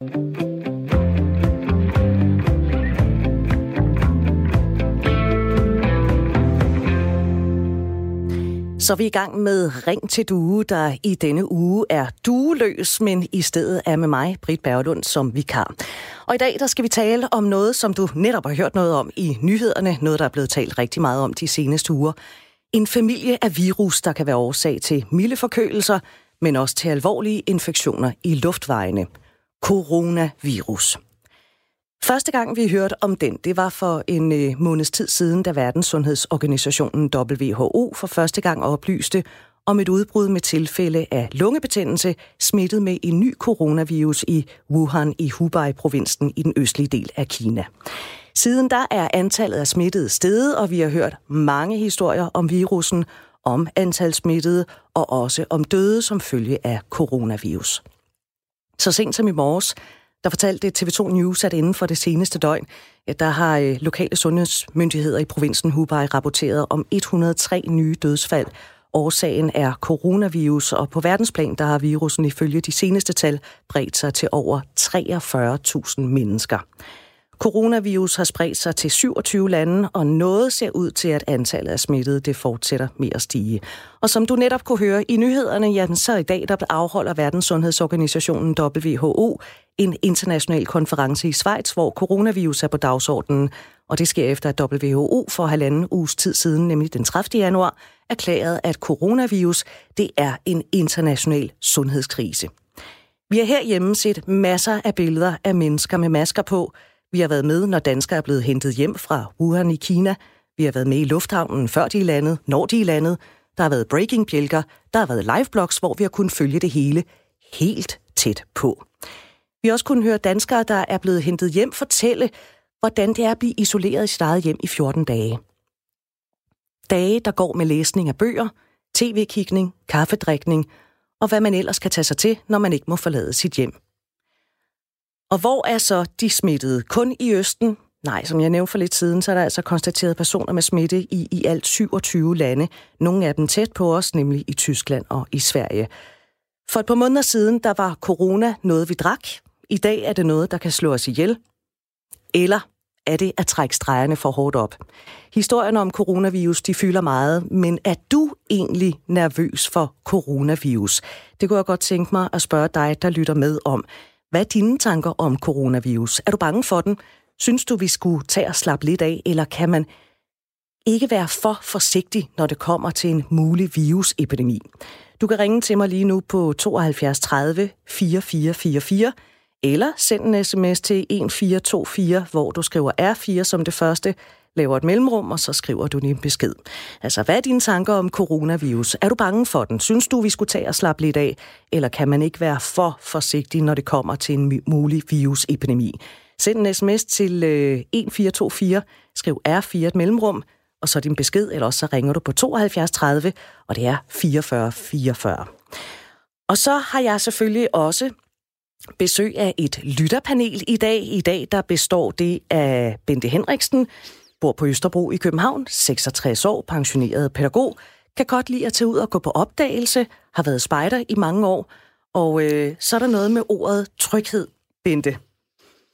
Så er vi i gang med Ring til Due, der i denne uge er dueløs, men i stedet er med mig, Britt Berglund, som vikar. Og i dag der skal vi tale om noget, som du netop har hørt noget om i nyhederne, noget, der er blevet talt rigtig meget om de seneste uger. En familie af virus, der kan være årsag til milde forkølelser, men også til alvorlige infektioner i luftvejene. Coronavirus. Første gang vi hørte om den, det var for en øh, måneds tid siden, da Verdenssundhedsorganisationen WHO for første gang oplyste om et udbrud med tilfælde af lungebetændelse smittet med en ny coronavirus i Wuhan i Hubei-provinsen i den østlige del af Kina. Siden der er antallet af smittede steget, og vi har hørt mange historier om virussen, om antal smittede og også om døde som følge af coronavirus. Så sent som i morges, der fortalte TV2 News, at inden for det seneste døgn, der har øh, lokale sundhedsmyndigheder i provinsen Hubei rapporteret om 103 nye dødsfald. Årsagen er coronavirus, og på verdensplan der har virusen ifølge de seneste tal bredt sig til over 43.000 mennesker. Coronavirus har spredt sig til 27 lande, og noget ser ud til, at antallet af smittede det fortsætter med at stige. Og som du netop kunne høre i nyhederne, ja, så i dag der afholder Verdenssundhedsorganisationen WHO en international konference i Schweiz, hvor coronavirus er på dagsordenen. Og det sker efter, at WHO for halvanden uges tid siden, nemlig den 30. januar, erklærede, at coronavirus det er en international sundhedskrise. Vi har herhjemme set masser af billeder af mennesker med masker på, vi har været med, når danskere er blevet hentet hjem fra Wuhan i Kina. Vi har været med i lufthavnen, før de er landet, når de er landet. Der har været breaking-bjælker. Der har været liveblogs, hvor vi har kunnet følge det hele helt tæt på. Vi har også kunnet høre danskere, der er blevet hentet hjem, fortælle, hvordan det er at blive isoleret i sit eget hjem i 14 dage. Dage, der går med læsning af bøger, tv-kigning, kaffedrikning og hvad man ellers kan tage sig til, når man ikke må forlade sit hjem. Og hvor er så de smittede? Kun i Østen? Nej, som jeg nævnte for lidt siden, så er der altså konstateret personer med smitte i, i alt 27 lande. Nogle af dem tæt på os, nemlig i Tyskland og i Sverige. For et par måneder siden, der var corona noget, vi drak. I dag er det noget, der kan slå os ihjel. Eller er det at trække stregerne for hårdt op? Historien om coronavirus, de fylder meget, men er du egentlig nervøs for coronavirus? Det kunne jeg godt tænke mig at spørge dig, der lytter med om. Hvad er dine tanker om coronavirus? Er du bange for den? Synes du, vi skulle tage og slappe lidt af, eller kan man ikke være for forsigtig, når det kommer til en mulig virusepidemi? Du kan ringe til mig lige nu på 72 30 4444, eller send en sms til 1424, hvor du skriver R4 som det første, laver et mellemrum, og så skriver du din besked. Altså, hvad er dine tanker om coronavirus? Er du bange for den? Synes du, vi skulle tage og slappe lidt af? Eller kan man ikke være for forsigtig, når det kommer til en mulig virusepidemi? Send en sms til øh, 1424, skriv R4 et mellemrum, og så din besked, eller også så ringer du på 72 30, og det er 44 44. Og så har jeg selvfølgelig også besøg af et lytterpanel i dag. I dag der består det af Bente Henriksen, bor på Østerbro i København, 66 år, pensioneret pædagog, kan godt lide at tage ud og gå på opdagelse, har været spejder i mange år, og øh, så er der noget med ordet tryghed, Bente.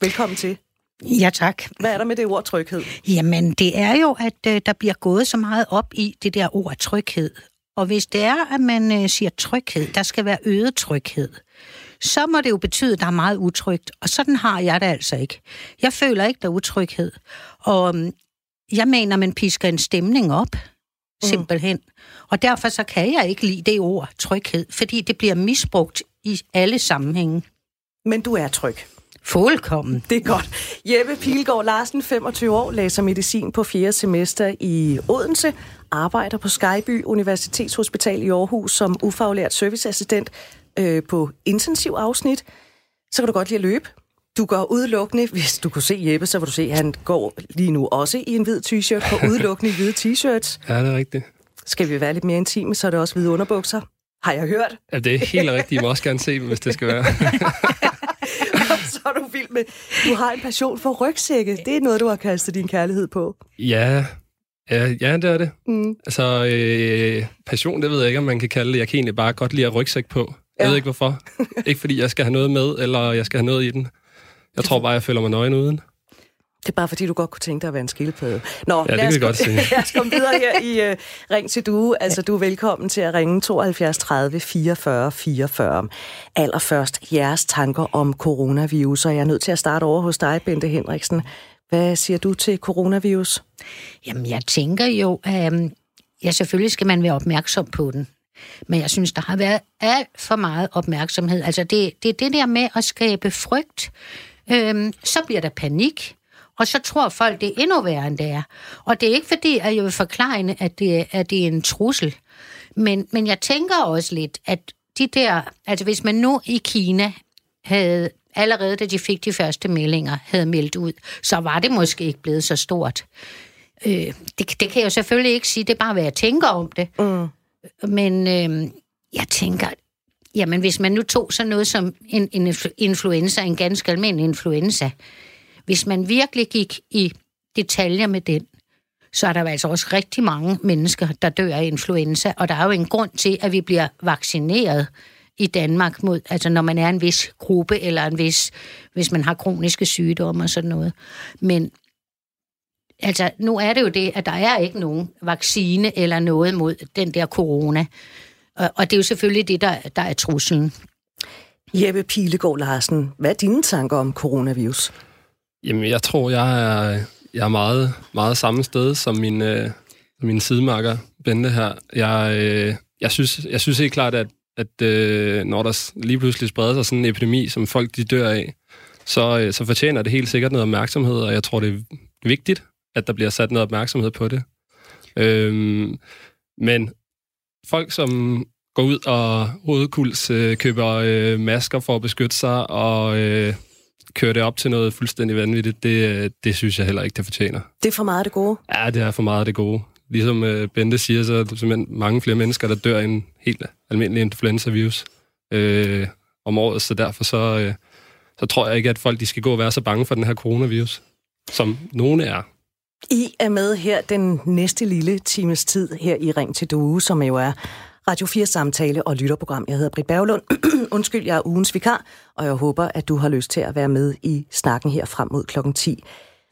Velkommen til. Ja, tak. Hvad er der med det ord tryghed? Jamen, det er jo, at øh, der bliver gået så meget op i det der ord tryghed. Og hvis det er, at man øh, siger tryghed, der skal være øget tryghed, så må det jo betyde, at der er meget utrygt. Og sådan har jeg det altså ikke. Jeg føler ikke, der er utryghed. Og øhm, jeg mener, man pisker en stemning op, mm. simpelthen. Mm. Og derfor så kan jeg ikke lide det ord, tryghed, fordi det bliver misbrugt i alle sammenhænge. Men du er tryg. Fuldkommen. Det er godt. Jeppe Pilgaard Larsen, 25 år, læser medicin på fjerde semester i Odense, arbejder på Skyby Universitetshospital i Aarhus som ufaglært serviceassistent øh, på intensiv afsnit. Så kan du godt lide at løbe. Du går udelukkende, hvis du kunne se Jeppe, så vil du se, at han går lige nu også i en hvid t-shirt på udelukkende hvide t-shirts. Ja, det er rigtigt. Skal vi være lidt mere intime, så er det også hvide underbukser. Har jeg hørt? Ja, det er helt rigtigt. I må også gerne se dem, hvis det skal være. så er du vild med... Du har en passion for rygsække. Det er noget, du har kastet din kærlighed på. Ja, ja, ja det er det. Mm. Altså, øh, passion, det ved jeg ikke, om man kan kalde det. Jeg kan egentlig bare godt lide at rygsæk på. Jeg ved ikke hvorfor. ikke fordi jeg skal have noget med, eller jeg skal have noget i den. Jeg tror bare, jeg føler mig nøgen uden. Det er bare fordi, du godt kunne tænke dig at være en skildpadde. Nå, ja, det kan vi godt sige. lad os komme videre her i uh, Ring til Due. Altså, du er velkommen til at ringe 72 30 44 44. Allerførst jeres tanker om coronavirus, og jeg er nødt til at starte over hos dig, Bente Henriksen. Hvad siger du til coronavirus? Jamen, jeg tænker jo, at øhm, ja, selvfølgelig skal man være opmærksom på den. Men jeg synes, der har været alt for meget opmærksomhed. Altså, det, det er det der med at skabe frygt. Øhm, så bliver der panik, og så tror folk, det er endnu værre, end det er. Og det er ikke fordi, at jeg vil forklare, at det, at det er en trussel. Men, men jeg tænker også lidt, at de der, altså hvis man nu i Kina havde allerede da de fik de første meldinger, havde meldt ud, så var det måske ikke blevet så stort. Øh, det, det kan jeg jo selvfølgelig ikke sige, det er bare, hvad jeg tænker om det. Mm. Men øh, jeg tænker, jamen hvis man nu tog sådan noget som en, en influenza, en ganske almindelig influenza, hvis man virkelig gik i detaljer med den, så er der altså også rigtig mange mennesker, der dør af influenza, og der er jo en grund til, at vi bliver vaccineret i Danmark mod, altså når man er en vis gruppe, eller en vis, hvis man har kroniske sygdomme og sådan noget. Men altså, nu er det jo det, at der er ikke nogen vaccine eller noget mod den der corona. Og, det er jo selvfølgelig det, der, der er truslen. Jeppe Pilegaard Larsen, hvad er dine tanker om coronavirus? Jamen, jeg tror, jeg er, jeg er meget, meget samme sted som min, øh, min sidemarker, Bente her. Jeg, øh, jeg, synes, jeg synes helt klart, at at øh, når der lige pludselig spreder sig sådan en epidemi, som folk de dør af, så, øh, så fortjener det helt sikkert noget opmærksomhed, og jeg tror, det er vigtigt, at der bliver sat noget opmærksomhed på det. Øhm, men folk, som går ud og hovedkuls øh, køber øh, masker for at beskytte sig, og øh, kører det op til noget fuldstændig vanvittigt, det, øh, det synes jeg heller ikke, det fortjener. Det er for meget det gode? Ja, det er for meget det gode ligesom øh, Bente siger, så er der simpelthen mange flere mennesker, der dør af en helt almindelig influenza-virus øh, om året, så derfor så, øh, så tror jeg ikke, at folk de skal gå og være så bange for den her coronavirus, som nogle er. I er med her den næste lille times tid her i Ring til Due, som jo er Radio 4 samtale og lytterprogram. Jeg hedder Britt Berglund. Undskyld, jeg er ugens vikar, og jeg håber, at du har lyst til at være med i snakken her frem mod klokken 10.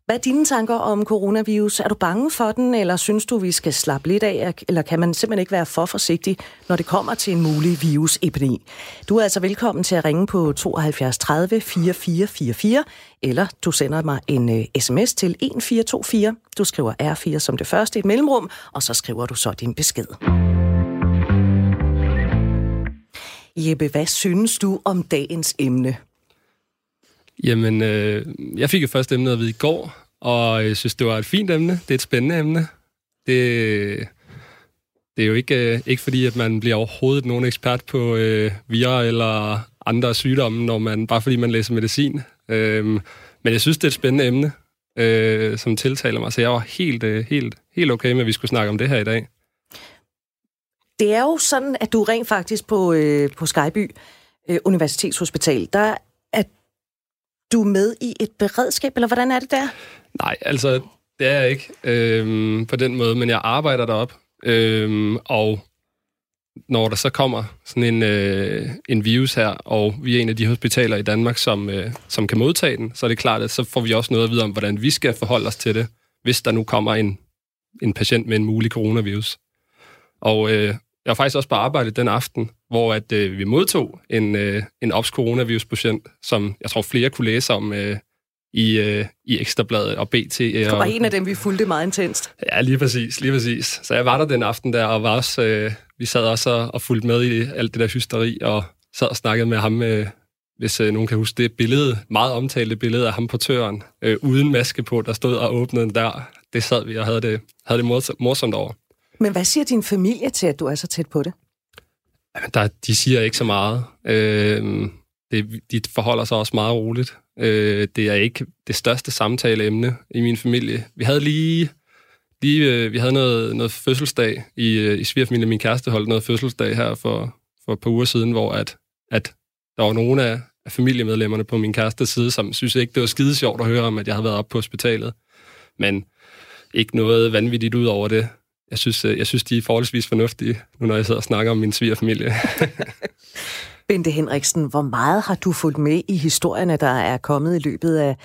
Hvad er dine tanker om coronavirus? Er du bange for den, eller synes du, vi skal slappe lidt af, eller kan man simpelthen ikke være for forsigtig, når det kommer til en mulig virusepidemi? Du er altså velkommen til at ringe på 72 30 4444, eller du sender mig en øh, uh, sms til 1424. Du skriver R4 som det første et mellemrum, og så skriver du så din besked. Jeppe, hvad synes du om dagens emne? Jamen, øh, jeg fik jo først emnet at vide i går, og jeg synes, det var et fint emne. Det er et spændende emne. Det, det er jo ikke, øh, ikke fordi, at man bliver overhovedet nogen ekspert på øh, virer eller andre sygdomme, når man, bare fordi man læser medicin. Øh, men jeg synes, det er et spændende emne, øh, som tiltaler mig, så jeg var helt, øh, helt, helt okay med, at vi skulle snakke om det her i dag. Det er jo sådan, at du rent faktisk på, øh, på Skyby øh, Universitetshospital, der du med i et beredskab, eller hvordan er det der? Nej, altså, det er jeg ikke øhm, på den måde, men jeg arbejder derop, øhm, og når der så kommer sådan en, øh, en virus her, og vi er en af de hospitaler i Danmark, som, øh, som kan modtage den, så er det klart, at så får vi også noget at vide om, hvordan vi skal forholde os til det, hvis der nu kommer en, en patient med en mulig coronavirus. Og øh, jeg var faktisk også på arbejde den aften, hvor at øh, vi modtog en, øh, en OPS coronavirus-patient, som jeg tror flere kunne læse om øh, i, øh, i Ekstrabladet og BT. Det var en af dem, vi fulgte meget intenst. Ja, lige præcis, lige præcis. Så jeg var der den aften der, og var også, øh, vi sad også og, og fulgte med i alt det der hysteri, og sad og snakkede med ham, øh, hvis øh, nogen kan huske det billede, meget omtalte billede af ham på tøren, øh, uden maske på, der stod og åbnede en dør. Det sad vi og havde det, havde det morsomt over. Men hvad siger din familie til, at du er så tæt på det? Der, de siger ikke så meget. Øh, det, de forholder sig også meget roligt. Øh, det er ikke det største samtaleemne i min familie. Vi havde lige, lige øh, vi havde noget, noget fødselsdag i, øh, i svigerfamilien. Min kæreste holdt noget fødselsdag her for, for et par uger siden, hvor at, at der var nogle af, af familiemedlemmerne på min kærestes side, som synes ikke, det var skide sjovt at høre om, at jeg havde været op på hospitalet. Men ikke noget vanvittigt ud over det jeg synes, øh, jeg synes, de er forholdsvis fornuftige, nu når jeg sidder og snakker om min svigerfamilie. Bente Henriksen, hvor meget har du fulgt med i historierne, der er kommet i løbet af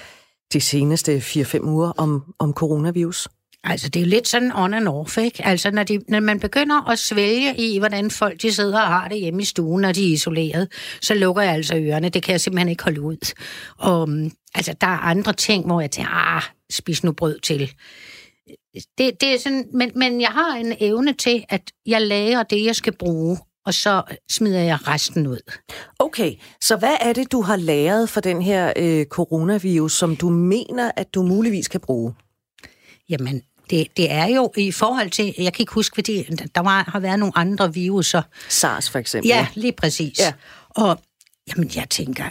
de seneste 4-5 uger om, om coronavirus? Altså, det er jo lidt sådan on and off, ikke? Altså, når, de, når man begynder at svælge i, hvordan folk de sidder og har det hjemme i stuen, når de er isoleret, så lukker jeg altså ørerne. Det kan jeg simpelthen ikke holde ud. Og mm, altså, der er andre ting, hvor jeg tænker, ah, spis nu brød til. Det, det er sådan, men, men jeg har en evne til, at jeg lager det, jeg skal bruge, og så smider jeg resten ud. Okay, så hvad er det, du har læret for den her øh, coronavirus, som du mener, at du muligvis kan bruge? Jamen, det, det er jo i forhold til, jeg kan ikke huske, fordi der var, har været nogle andre viruser. SARS for eksempel. Ja, lige præcis. Ja. Og jamen, jeg tænker,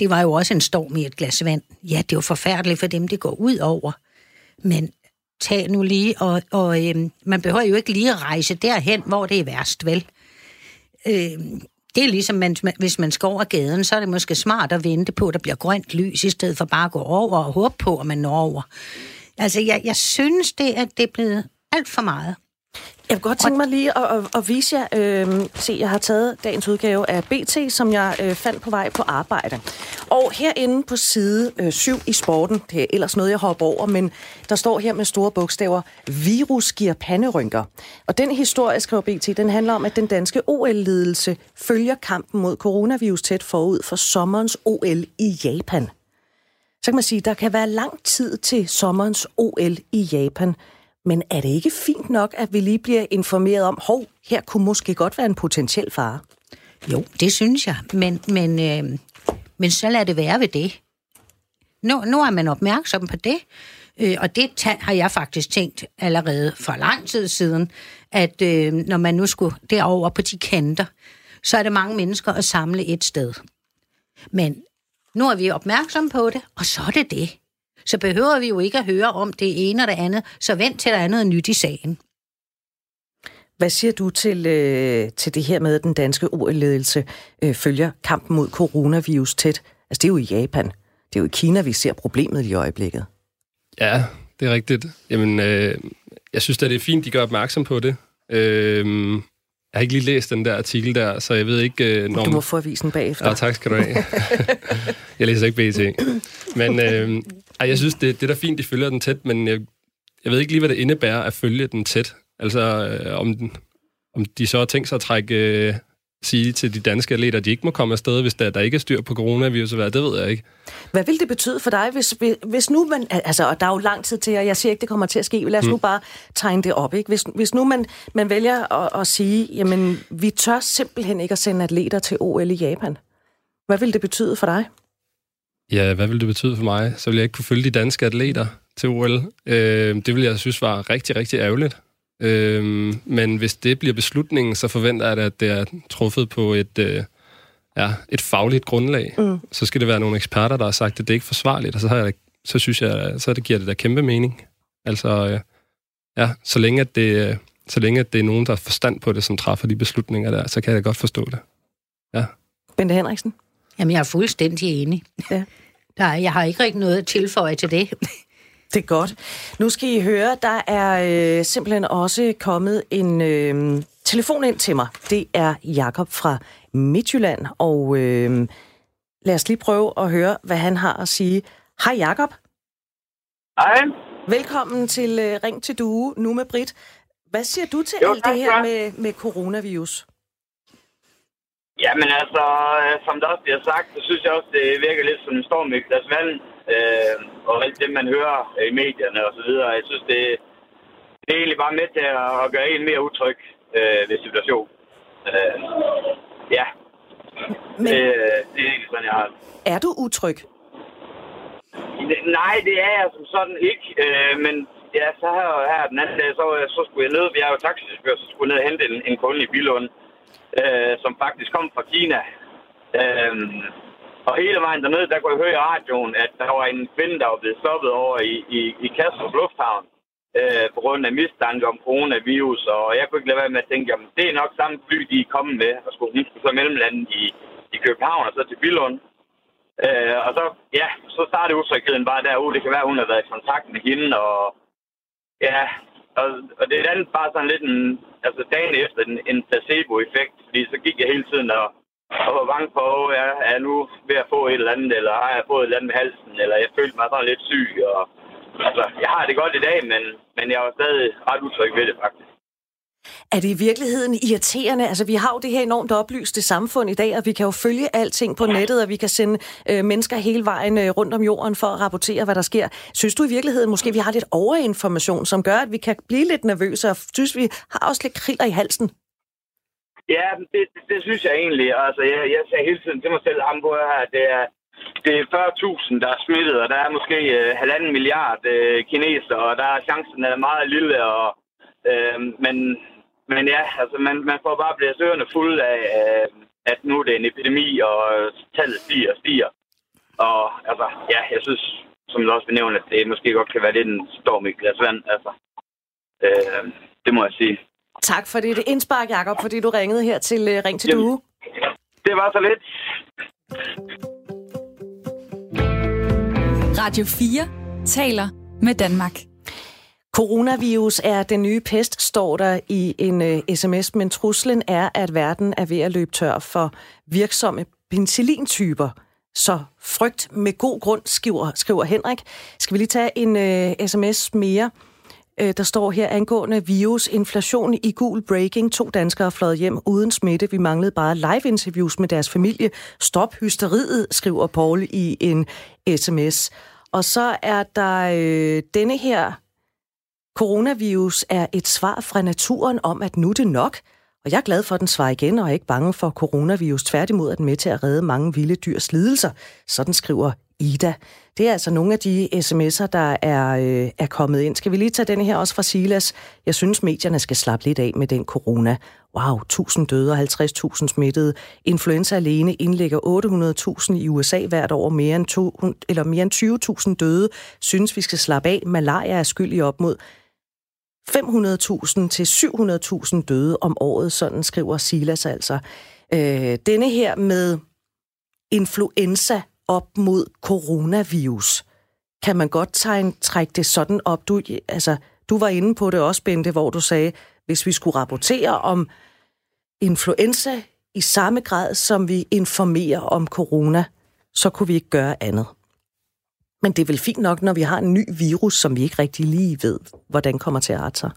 det var jo også en storm i et glas vand. Ja, det er jo forfærdeligt for dem, det går ud over. Men tag nu lige, og, og øhm, man behøver jo ikke lige at rejse derhen, hvor det er værst, vel? Øhm, det er ligesom, man, hvis man skal over gaden, så er det måske smart at vente på, at der bliver grønt lys, i stedet for bare at gå over og håbe på, at man når over. Altså, jeg, jeg synes, det, at det er blevet alt for meget. Jeg vil godt tænke mig lige at, at, at vise jer, øh, se, jeg har taget dagens udgave af BT, som jeg øh, fandt på vej på arbejde. Og herinde på side øh, 7 i sporten, det er ellers noget, jeg hopper over, men der står her med store bogstaver, virus giver panderynker. Og den historie, skriver BT, den handler om, at den danske OL-ledelse følger kampen mod coronavirus tæt forud for sommerens OL i Japan. Så kan man sige, at der kan være lang tid til sommerens OL i Japan, men er det ikke fint nok, at vi lige bliver informeret om, hov, her kunne måske godt være en potentiel fare? Jo, det synes jeg, men, men, øh, men så lad det være ved det. Nu, nu er man opmærksom på det, øh, og det har jeg faktisk tænkt allerede for lang tid siden, at øh, når man nu skulle derover på de kanter, så er det mange mennesker at samle et sted. Men nu er vi opmærksom på det, og så er det det så behøver vi jo ikke at høre om det ene og det andet, så vent til der er noget nyt i sagen. Hvad siger du til, øh, til det her med, at den danske OL-ledelse øh, følger kampen mod coronavirus tæt? Altså, det er jo i Japan. Det er jo i Kina, vi ser problemet i øjeblikket. Ja, det er rigtigt. Jamen, øh, jeg synes at det er fint, de gør opmærksom på det. Øh, jeg har ikke lige læst den der artikel der, så jeg ved ikke... Øh, når... Du må få avisen bagefter. Ja, tak skal du have. jeg læser ikke BT. Men øh, ej, jeg synes, det, det er da fint, de følger den tæt, men jeg, jeg ved ikke lige, hvad det indebærer at følge den tæt. Altså, øh, om, den, om de så har tænkt sig at trække... Øh, sige til de danske atleter, at de ikke må komme afsted, hvis der, der ikke er styr på coronavirus, det ved jeg ikke. Hvad vil det betyde for dig, hvis, hvis nu man, altså, og der er jo lang tid til, og jeg siger ikke, det kommer til at ske, lad os mm. nu bare tegne det op, ikke? Hvis, hvis nu man, man vælger at, at sige, jamen, vi tør simpelthen ikke at sende atleter til OL i Japan. Hvad vil det betyde for dig? Ja, hvad vil det betyde for mig? Så vil jeg ikke kunne følge de danske atleter til OL. Øh, det vil jeg synes var rigtig, rigtig ærgerligt. Øh, men hvis det bliver beslutningen, så forventer jeg, at det er truffet på et, øh, ja, et fagligt grundlag. Mm. Så skal det være nogle eksperter, der har sagt, at det er ikke forsvarligt, og så, har jeg, så synes jeg, så det giver det da kæmpe mening. Altså, øh, ja, så længe, at det, så længe at det er nogen, der har forstand på det, som træffer de beslutninger der, så kan jeg da godt forstå det. Ja. Bente Henriksen? Jamen, jeg er fuldstændig enig. Ja. Der, jeg har ikke rigtig noget at tilføje til det. Det er godt. Nu skal I høre, der er øh, simpelthen også kommet en øh, telefon ind til mig. Det er Jakob fra Midtjylland, og øh, lad os lige prøve at høre, hvad han har at sige. Hej Jakob. Hej. Velkommen til øh, Ring til Due, nu med Brit. Hvad siger du til jo, alt det her med, med coronavirus? Jamen altså, øh, som der også bliver sagt, så synes jeg også, det virker lidt som en storm i glas vand, øh, og alt det, man hører i medierne og så videre. Jeg synes, det, det er egentlig bare med til at gøre en mere utryg øh, ved situationen. Øh, ja, Men... det, det er egentlig sådan, jeg har Er du utryg? Nej, det er jeg som sådan ikke, øh, men ja, så her, her den anden dag, så, så skulle jeg ned, vi er jo taxichauffør, så skulle jeg ned og hente en, en kunde i Bilund øh, som faktisk kom fra Kina. Øh, og hele vejen derned, der kunne jeg høre i radioen, at der var en kvinde, der var blevet stoppet over i, i, i Kastrup Lufthavn øh, på grund af mistanke om coronavirus. Og jeg kunne ikke lade være med at tænke, at det er nok samme fly, de er kommet med, og skulle, hun skulle så mellemlande i, i København og så til Billund. Øh, og så, ja, så startede utrygheden bare derude. Det kan være, at hun har været i kontakt med hende, og ja, og, og det er bare sådan lidt en, altså dagen efter en, en placebo-effekt, fordi så gik jeg hele tiden og, og var bange for, at jeg er nu ved at få et eller andet, eller har jeg fået et eller andet med halsen, eller jeg følte mig sådan lidt syg. Og, altså, jeg har det godt i dag, men, men jeg var stadig ret utryg ved det, faktisk. Er det i virkeligheden irriterende? Altså, vi har jo det her enormt oplyste samfund i dag, og vi kan jo følge alting på nettet, og vi kan sende øh, mennesker hele vejen øh, rundt om jorden for at rapportere, hvad der sker. Synes du i virkeligheden, måske vi har lidt overinformation, som gør, at vi kan blive lidt nervøse, og synes vi har også lidt kriller i halsen? Ja, det, det, det synes jeg egentlig. Altså, jeg, jeg sagde hele tiden til mig selv, ham her, det er, det er 40.000, der er smittet, og der er måske øh, halvanden milliard øh, kineser, og der er chancen er meget lille, og, øh, men men ja, altså man, man får bare blive ørerne fuld af, øh, at nu er det en epidemi, og øh, tallet stiger og stiger. Og altså, ja, jeg synes, som du også vil nævne, at det måske godt kan være lidt en storm i glas vand. Altså, øh, det må jeg sige. Tak for det. Det indspark, Jacob, fordi du ringede her til uh, Ring til Jamen, Due. Det var så lidt. Radio 4 taler med Danmark. Coronavirus er den nye pest, står der i en uh, sms, men truslen er, at verden er ved at løbe tør for virksomme penicillintyper. Så frygt med god grund, skriver, skriver Henrik. Skal vi lige tage en uh, sms mere? Øh, der står her angående virus, inflation i gul breaking. To danskere fløjet hjem uden smitte. Vi manglede bare live-interviews med deres familie. Stop hysteriet, skriver Paul i en sms. Og så er der øh, denne her Coronavirus er et svar fra naturen om, at nu er det nok. Og jeg er glad for, at den svarer igen, og er ikke bange for coronavirus. Tværtimod er den med til at redde mange vilde dyrs lidelser. Sådan skriver Ida. Det er altså nogle af de sms'er, der er, øh, er kommet ind. Skal vi lige tage den her også fra Silas? Jeg synes, medierne skal slappe lidt af med den corona. Wow, 1000 døde og 50.000 smittede. Influenza alene indlægger 800.000 i USA hvert år. Mere end, to, eller mere end 20.000 døde. Synes, vi skal slappe af. Malaria er skyld i op mod 500.000 til 700.000 døde om året, sådan skriver Silas altså. Øh, denne her med influenza op mod coronavirus. Kan man godt tegne, trække det sådan op? Du, altså, du var inde på det også, Bente, hvor du sagde, hvis vi skulle rapportere om influenza i samme grad, som vi informerer om corona, så kunne vi ikke gøre andet. Men det er vel fint nok, når vi har en ny virus, som vi ikke rigtig lige ved, hvordan kommer til at arte sig.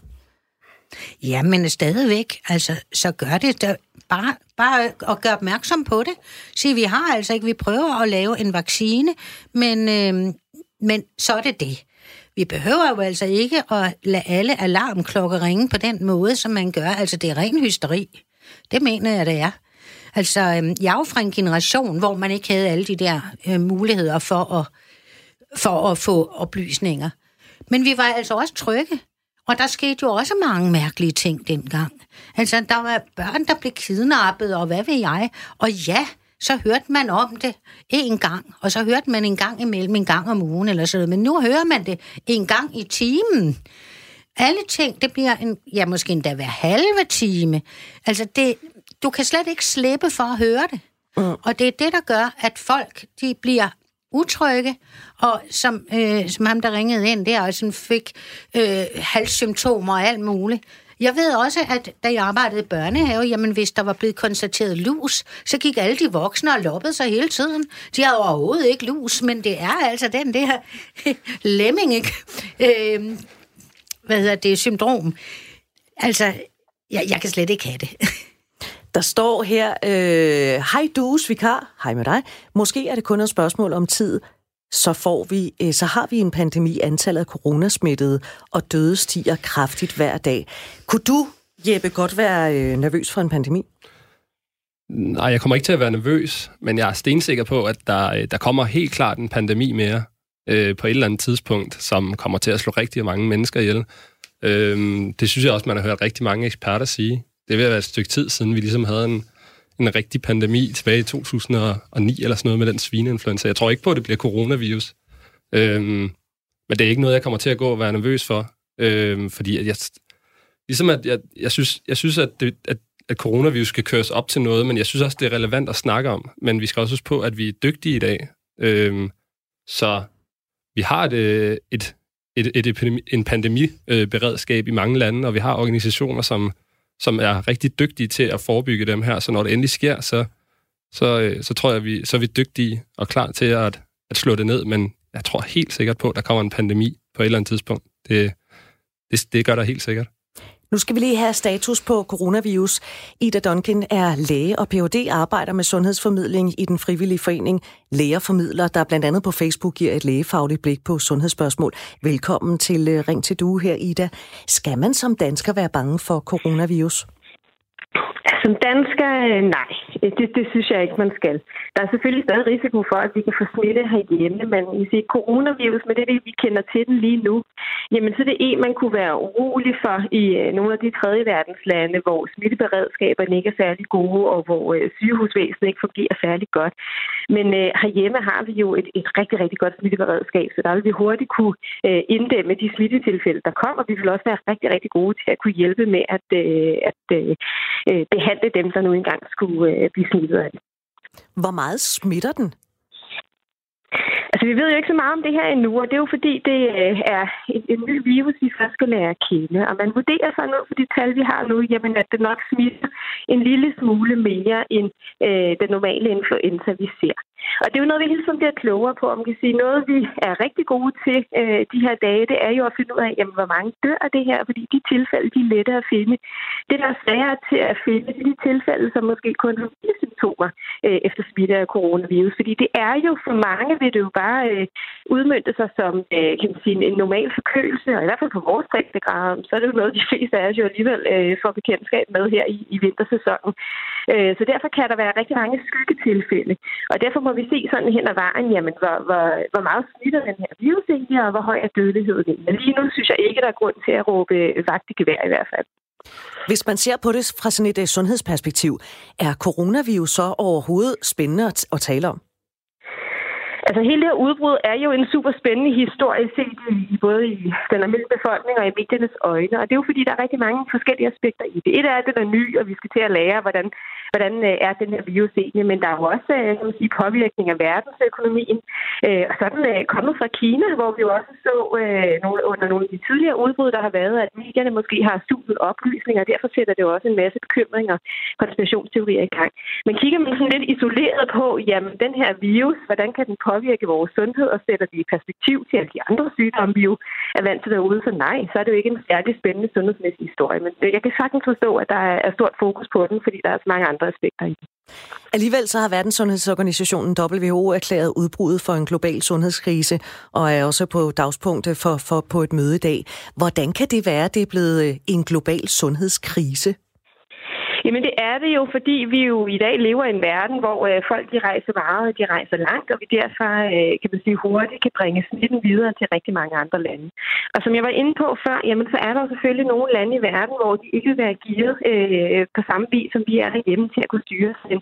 Ja, men stadigvæk, altså, så gør det da bare, bare at gøre opmærksom på det. Se, vi har altså ikke, vi prøver at lave en vaccine, men, øh, men så er det det. Vi behøver jo altså ikke at lade alle alarmklokker ringe på den måde, som man gør. Altså, det er ren hysteri. Det mener jeg, det er. Altså, øh, jeg er jo fra en generation, hvor man ikke havde alle de der øh, muligheder for at for at få oplysninger. Men vi var altså også trygge. Og der skete jo også mange mærkelige ting dengang. Altså, der var børn, der blev kidnappet, og hvad ved jeg. Og ja, så hørte man om det en gang, og så hørte man en gang imellem, en gang om ugen eller sådan Men nu hører man det en gang i timen. Alle ting, det bliver en, ja, måske endda hver halve time. Altså, det, du kan slet ikke slippe for at høre det. Mm. Og det er det, der gør, at folk de bliver utrygge, og som, øh, som ham, der ringede ind der, og sådan fik øh, halssymptomer og alt muligt. Jeg ved også, at da jeg arbejdede i børnehave, jamen hvis der var blevet konstateret lus, så gik alle de voksne og loppede sig hele tiden. De havde overhovedet ikke lus, men det er altså den der lemming, ikke? Øh, hvad hedder det, syndrom. Altså, jeg, jeg kan slet ikke have det. Der står her, øh, hej dues vikar, hej med dig. Måske er det kun et spørgsmål om tid, så, får vi, øh, så har vi en pandemi, antallet af coronasmittede og døde stiger kraftigt hver dag. Kunne du, Jeppe, godt være øh, nervøs for en pandemi? Nej, jeg kommer ikke til at være nervøs, men jeg er stensikker på, at der, øh, der kommer helt klart en pandemi mere øh, på et eller andet tidspunkt, som kommer til at slå rigtig mange mennesker ihjel. Øh, det synes jeg også, man har hørt rigtig mange eksperter sige det vil være et stykke tid siden, vi ligesom havde en, en rigtig pandemi tilbage i 2009 eller sådan noget med den svineinfluenza. Jeg tror ikke på, at det bliver coronavirus. Øhm, men det er ikke noget, jeg kommer til at gå og være nervøs for. Øhm, fordi at jeg, ligesom at jeg, jeg, synes, jeg synes, at, det, at, at coronavirus skal køres op til noget, men jeg synes også, det er relevant at snakke om. Men vi skal også huske på, at vi er dygtige i dag. Øhm, så vi har et, øh, et, et, et epidemi, en pandemiberedskab i mange lande, og vi har organisationer, som som er rigtig dygtige til at forebygge dem her. Så når det endelig sker, så, så, øh, så tror jeg, vi, så er vi dygtige og klar til at, at slå det ned, men jeg tror helt sikkert på, at der kommer en pandemi på et eller andet tidspunkt. Det, det, det gør der helt sikkert. Nu skal vi lige have status på coronavirus. Ida Duncan er læge og Ph.D. arbejder med sundhedsformidling i den frivillige forening Lægerformidler, der blandt andet på Facebook giver et lægefagligt blik på sundhedsspørgsmål. Velkommen til øh, Ring til Due her, Ida. Skal man som dansker være bange for coronavirus? Som dansker, øh, nej. Øh, det, det synes jeg ikke, man skal. Der er selvfølgelig stadig risiko for, at vi kan få smitte herhjemme, men hvis det coronavirus, med det, vi kender til den lige nu, jamen så er det en, man kunne være urolig for i øh, nogle af de tredje verdenslande, hvor smitteberedskaberne ikke er særlig gode, og hvor sygehusvæsenet ikke fungerer særlig godt. Men øh, herhjemme har vi jo et, et rigtig, rigtig godt smitteberedskab, så der vil vi hurtigt kunne øh, inddæmme de smittetilfælde, der kommer. Vi vil også være rigtig, rigtig gode til at kunne hjælpe med at, øh, at øh, behandle dem, der nu engang skulle øh, blive smittet af det. Hvor meget smitter den? Altså, vi ved jo ikke så meget om det her endnu, og det er jo fordi, det øh, er en, en ny virus, vi først skal lære at kende. Og man vurderer så nu, for de tal, vi har nu, jamen, at det nok smitter en lille smule mere end øh, den normale influenza, vi ser. Og det er jo noget, vi hele tiden bliver klogere på. om Man kan sige, noget, vi er rigtig gode til øh, de her dage, det er jo at finde ud af, jamen, hvor mange dør af det her, fordi de tilfælde, de er lette at finde. Det, der er sværere til at finde, det er de tilfælde, som måske kun har symptomer øh, efter smitte af coronavirus. Fordi det er jo for mange, vil det jo bare øh, udmyndte sig som øh, kan man sige, en normal forkølelse, og i hvert fald på vores breddegrad, så er det jo noget, de fleste af os jo alligevel øh, får bekendtskab med her i, i vintersæsonen. Øh, så derfor kan der være rigtig mange skyggetilfælde, og derfor må vi se sådan hen ad vejen, jamen, hvor, hvor, hvor meget smitter den her virus egentlig, og hvor høj er dødeligheden. Men lige nu synes jeg ikke, der er grund til at råbe vagt i gevær i hvert fald. Hvis man ser på det fra sådan et uh, sundhedsperspektiv, er coronavirus så overhovedet spændende at, at tale om? Altså hele det her udbrud er jo en super spændende historie set i både i den almindelige befolkning og i mediernes øjne. Og det er jo fordi, der er rigtig mange forskellige aspekter i det. Et er, at den er ny, og vi skal til at lære, hvordan, hvordan øh, er den her virus egentlig. Men der er jo også øh, kan man sige, påvirkning af verdensøkonomien. Øh, og sådan er kommet fra Kina, hvor vi jo også så nogle, under nogle af de tidligere udbrud, der har været, at medierne måske har suget oplysninger, og derfor sætter det jo også en masse bekymringer og konspirationsteorier i gang. Men kigger man sådan lidt isoleret på, jamen den her virus, hvordan kan den påvirke vores sundhed og sætter det i perspektiv til alle de andre sygdomme, vi jo er vant til derude, så nej, så er det jo ikke en særlig spændende sundhedsmæssig historie. Men jeg kan sagtens forstå, at der er stort fokus på den, fordi der er så mange andre aspekter i den. Alligevel så har Verdenssundhedsorganisationen WHO erklæret udbruddet for en global sundhedskrise, og er også på dagspunktet for, for på et møde i dag. Hvordan kan det være, at det er blevet øh, en global sundhedskrise? Jamen det er det jo, fordi vi jo i dag lever i en verden, hvor øh, folk de rejser meget, de rejser langt, og vi derfor øh, kan man sige, hurtigt kan bringe smitten videre til rigtig mange andre lande. Og som jeg var inde på før, jamen så er der selvfølgelig nogle lande i verden, hvor de ikke vil være givet øh, på samme vis, som vi er derhjemme til at kunne styre en,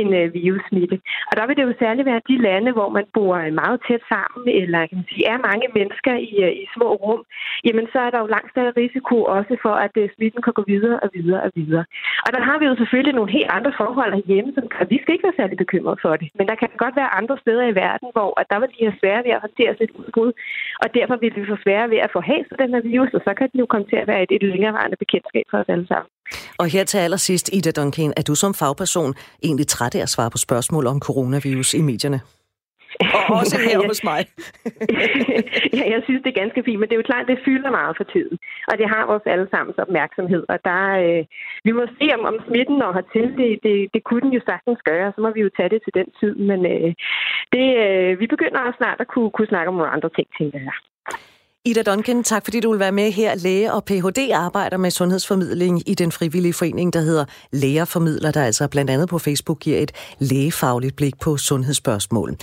en øh, virussmitte. Og der vil det jo særligt være de lande, hvor man bor meget tæt sammen, eller kan man sige, er mange mennesker i, øh, i små rum, jamen så er der jo langt større risiko også for, at øh, smitten kan gå videre og videre og videre. Og der har vi jo selvfølgelig nogle helt andre forhold herhjemme, som vi skal ikke være særlig bekymret for det. Men der kan godt være andre steder i verden, hvor at der vil de have svære ved at håndtere sit udbrud, og derfor vil vi få svære ved at få hæset den her virus, og så kan det jo komme til at være et, et længerevarende bekendtskab for os alle sammen. Og her til allersidst, Ida Duncan, er du som fagperson egentlig træt af at svare på spørgsmål om coronavirus i medierne? Og også her hos mig. ja, jeg synes, det er ganske fint, men det er jo klart, det fylder meget for tiden. Og det har vores allesammens opmærksomhed. Og der, øh, vi må se, om, om smitten når hertil. Det, det, det kunne den jo sagtens gøre, så må vi jo tage det til den tid. Men øh, det, øh, vi begynder også snart at kunne, kunne snakke om nogle andre ting, tænker jeg. Ida Duncan, tak fordi du vil være med her. Læge og Ph.D. arbejder med sundhedsformidling i den frivillige forening, der hedder Lægerformidler, der altså blandt andet på Facebook giver et lægefagligt blik på sundhedsspørgsmål.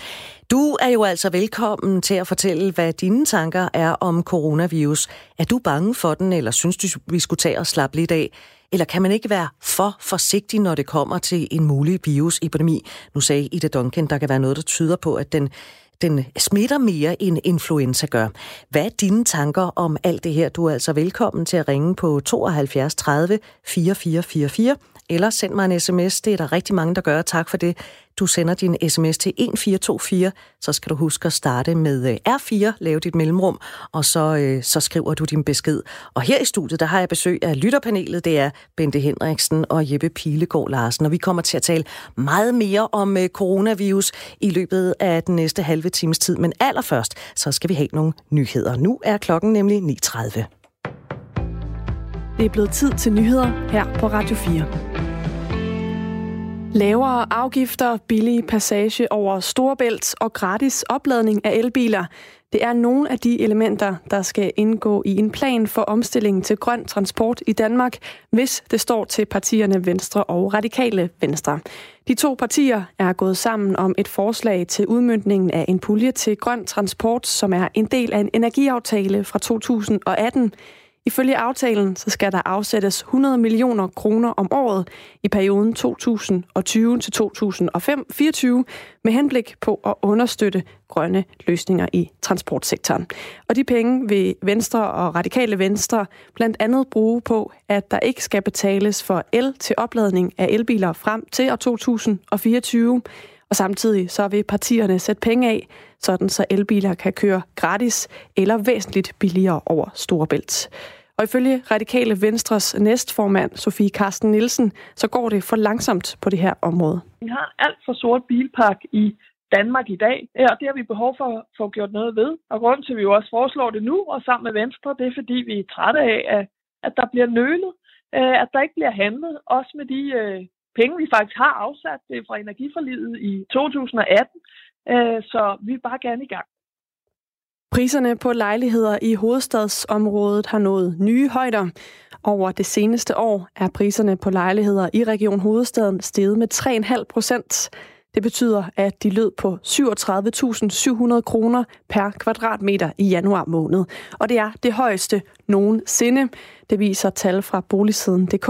Du er jo altså velkommen til at fortælle, hvad dine tanker er om coronavirus. Er du bange for den, eller synes du, vi skulle tage og slappe lidt af? Eller kan man ikke være for forsigtig, når det kommer til en mulig virusepidemi? Nu sagde Ida Duncan, der kan være noget, der tyder på, at den den smitter mere end influenza gør. Hvad er dine tanker om alt det her? Du er altså velkommen til at ringe på 72 30 4444 eller send mig en sms. Det er der rigtig mange, der gør. Tak for det. Du sender din sms til 1424, så skal du huske at starte med øh, R4, lave dit mellemrum, og så, øh, så skriver du din besked. Og her i studiet, der har jeg besøg af lytterpanelet. Det er Bente Henriksen og Jeppe Pilegaard Larsen, og vi kommer til at tale meget mere om øh, coronavirus i løbet af den næste halve times tid. Men allerførst, så skal vi have nogle nyheder. Nu er klokken nemlig 9.30. Det er blevet tid til nyheder her på Radio 4. Lavere afgifter, billig passage over Storebælt og gratis opladning af elbiler. Det er nogle af de elementer, der skal indgå i en plan for omstillingen til grøn transport i Danmark, hvis det står til partierne Venstre og Radikale Venstre. De to partier er gået sammen om et forslag til udmyndningen af en pulje til grøn transport, som er en del af en energiaftale fra 2018. Ifølge aftalen så skal der afsættes 100 millioner kroner om året i perioden 2020 til 2024 med henblik på at understøtte grønne løsninger i transportsektoren. Og de penge vil Venstre og Radikale Venstre blandt andet bruge på, at der ikke skal betales for el til opladning af elbiler frem til år 2024. Og samtidig så vil partierne sætte penge af, sådan så elbiler kan køre gratis eller væsentligt billigere over Storebælt. Og ifølge Radikale Venstres næstformand, Sofie Karsten Nielsen, så går det for langsomt på det her område. Vi har en alt for sort bilpark i Danmark i dag, og det har vi behov for at få gjort noget ved. Og grunden til, at vi jo også foreslår det nu, og sammen med Venstre, det er fordi, vi er trætte af, at der bliver nølet, øh, at der ikke bliver handlet, også med de øh, penge, vi faktisk har afsat fra energiforlivet i 2018. Øh, så vi er bare gerne i gang. Priserne på lejligheder i hovedstadsområdet har nået nye højder. Over det seneste år er priserne på lejligheder i Region Hovedstaden steget med 3,5 procent. Det betyder, at de lød på 37.700 kroner per kvadratmeter i januar måned. Og det er det højeste nogensinde. Det viser tal fra boligsiden.dk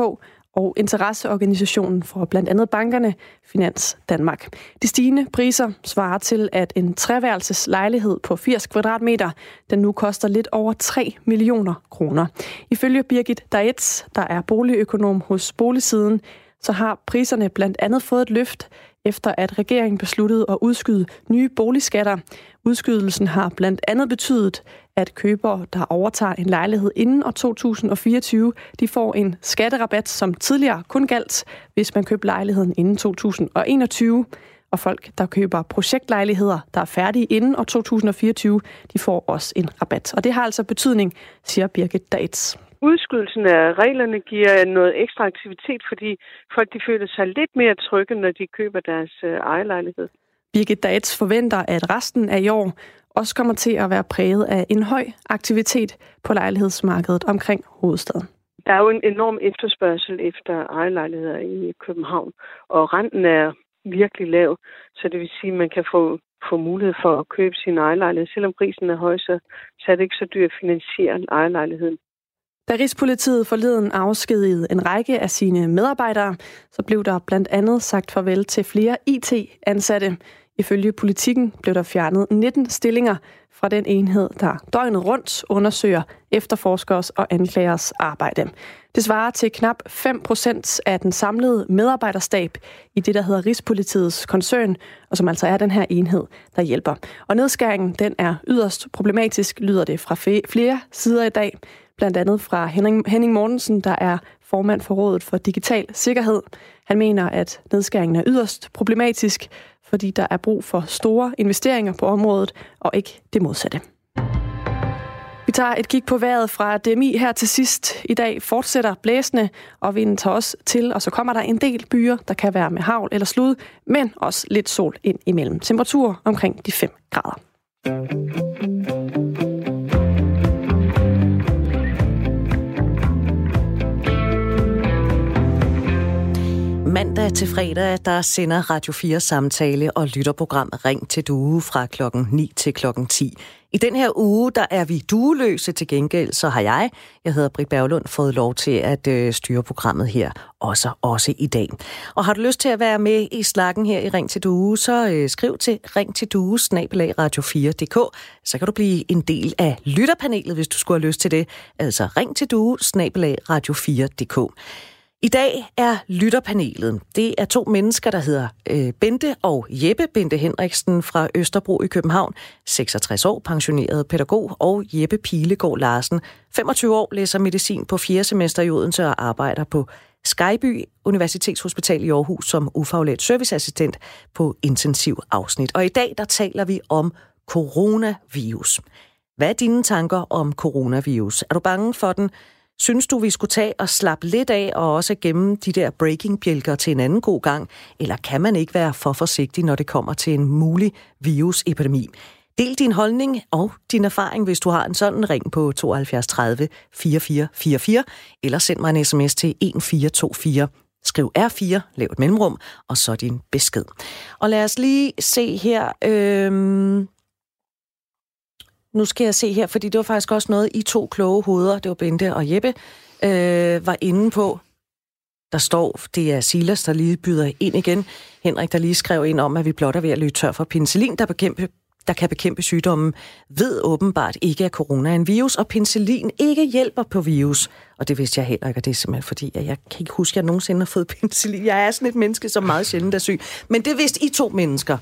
og interesseorganisationen for blandt andet bankerne Finans Danmark. De stigende priser svarer til, at en treværelses lejlighed på 80 kvadratmeter, den nu koster lidt over 3 millioner kroner. Ifølge Birgit Daetz, der er boligøkonom hos Boligsiden, så har priserne blandt andet fået et løft efter at regeringen besluttede at udskyde nye boligskatter. Udskydelsen har blandt andet betydet, at købere, der overtager en lejlighed inden år 2024, de får en skatterabat, som tidligere kun galt, hvis man købte lejligheden inden 2021. Og folk, der køber projektlejligheder, der er færdige inden år 2024, de får også en rabat. Og det har altså betydning, siger Birgit Dates. Udskydelsen af reglerne giver noget ekstra aktivitet, fordi folk de føler sig lidt mere trygge, når de køber deres øh, ejerlejlighed. Birgit Dates forventer, at resten af i år også kommer til at være præget af en høj aktivitet på lejlighedsmarkedet omkring hovedstaden. Der er jo en enorm efterspørgsel efter ejerlejligheder i København, og renten er virkelig lav, så det vil sige, at man kan få, få mulighed for at købe sin ejerlejlighed. Selvom prisen er høj, så, så er det ikke så dyrt at finansiere ejerlejligheden. Da Rigspolitiet forleden afskedigede en række af sine medarbejdere, så blev der blandt andet sagt farvel til flere IT-ansatte. Ifølge politikken blev der fjernet 19 stillinger fra den enhed, der døgnet rundt undersøger efterforskers og anklagers arbejde. Det svarer til knap 5 procent af den samlede medarbejderstab i det, der hedder Rigspolitiets koncern, og som altså er den her enhed, der hjælper. Og nedskæringen, den er yderst problematisk, lyder det fra flere sider i dag. Blandt andet fra Henning, Henning Mortensen, der er formand for Rådet for Digital Sikkerhed. Han mener, at nedskæringen er yderst problematisk, fordi der er brug for store investeringer på området, og ikke det modsatte. Vi tager et kig på vejret fra DMI her til sidst. I dag fortsætter blæsende, og vinden tager også til, og så kommer der en del byer, der kan være med havl eller slud, men også lidt sol ind imellem. Temperatur omkring de 5 grader. Mandag til fredag, der sender Radio 4 samtale og lytterprogram Ring til Due fra klokken 9 til klokken 10. I den her uge, der er vi dueløse til gengæld, så har jeg, jeg hedder Britt Berglund, fået lov til at øh, styre programmet her, også, også i dag. Og har du lyst til at være med i slakken her i Ring til Due, så øh, skriv til ring til due radio4.dk, så kan du blive en del af lytterpanelet, hvis du skulle have lyst til det. Altså ring til due radio4.dk. I dag er lytterpanelet. Det er to mennesker, der hedder øh, Bente og Jeppe. Bente Henriksen fra Østerbro i København, 66 år, pensioneret pædagog, og Jeppe Pilegaard Larsen, 25 år, læser medicin på 4. semester i Odense og arbejder på Skyby Universitetshospital i Aarhus som ufaglært serviceassistent på intensiv afsnit. Og i dag der taler vi om coronavirus. Hvad er dine tanker om coronavirus? Er du bange for den? Synes du, vi skulle tage og slappe lidt af og også gemme de der breaking-bjælker til en anden god gang? Eller kan man ikke være for forsigtig, når det kommer til en mulig virusepidemi? Del din holdning og din erfaring, hvis du har en sådan ring på 72 30 4444, eller send mig en sms til 1424. Skriv R4, lav et mellemrum, og så din besked. Og lad os lige se her. Øhm nu skal jeg se her, fordi det var faktisk også noget, I to kloge hoveder, det var Bente og Jeppe, øh, var inde på. Der står, det er Silas, der lige byder ind igen. Henrik, der lige skrev ind om, at vi blot er ved at løbe tør for penicillin, der, bekæmpe, der kan bekæmpe sygdommen, ved åbenbart ikke, at corona er en virus, og penicillin ikke hjælper på virus. Og det vidste jeg heller ikke, og det er simpelthen fordi, at jeg kan ikke huske, at jeg nogensinde har fået penicillin. Jeg er sådan et menneske, som meget sjældent er syg. Men det vidste I to mennesker.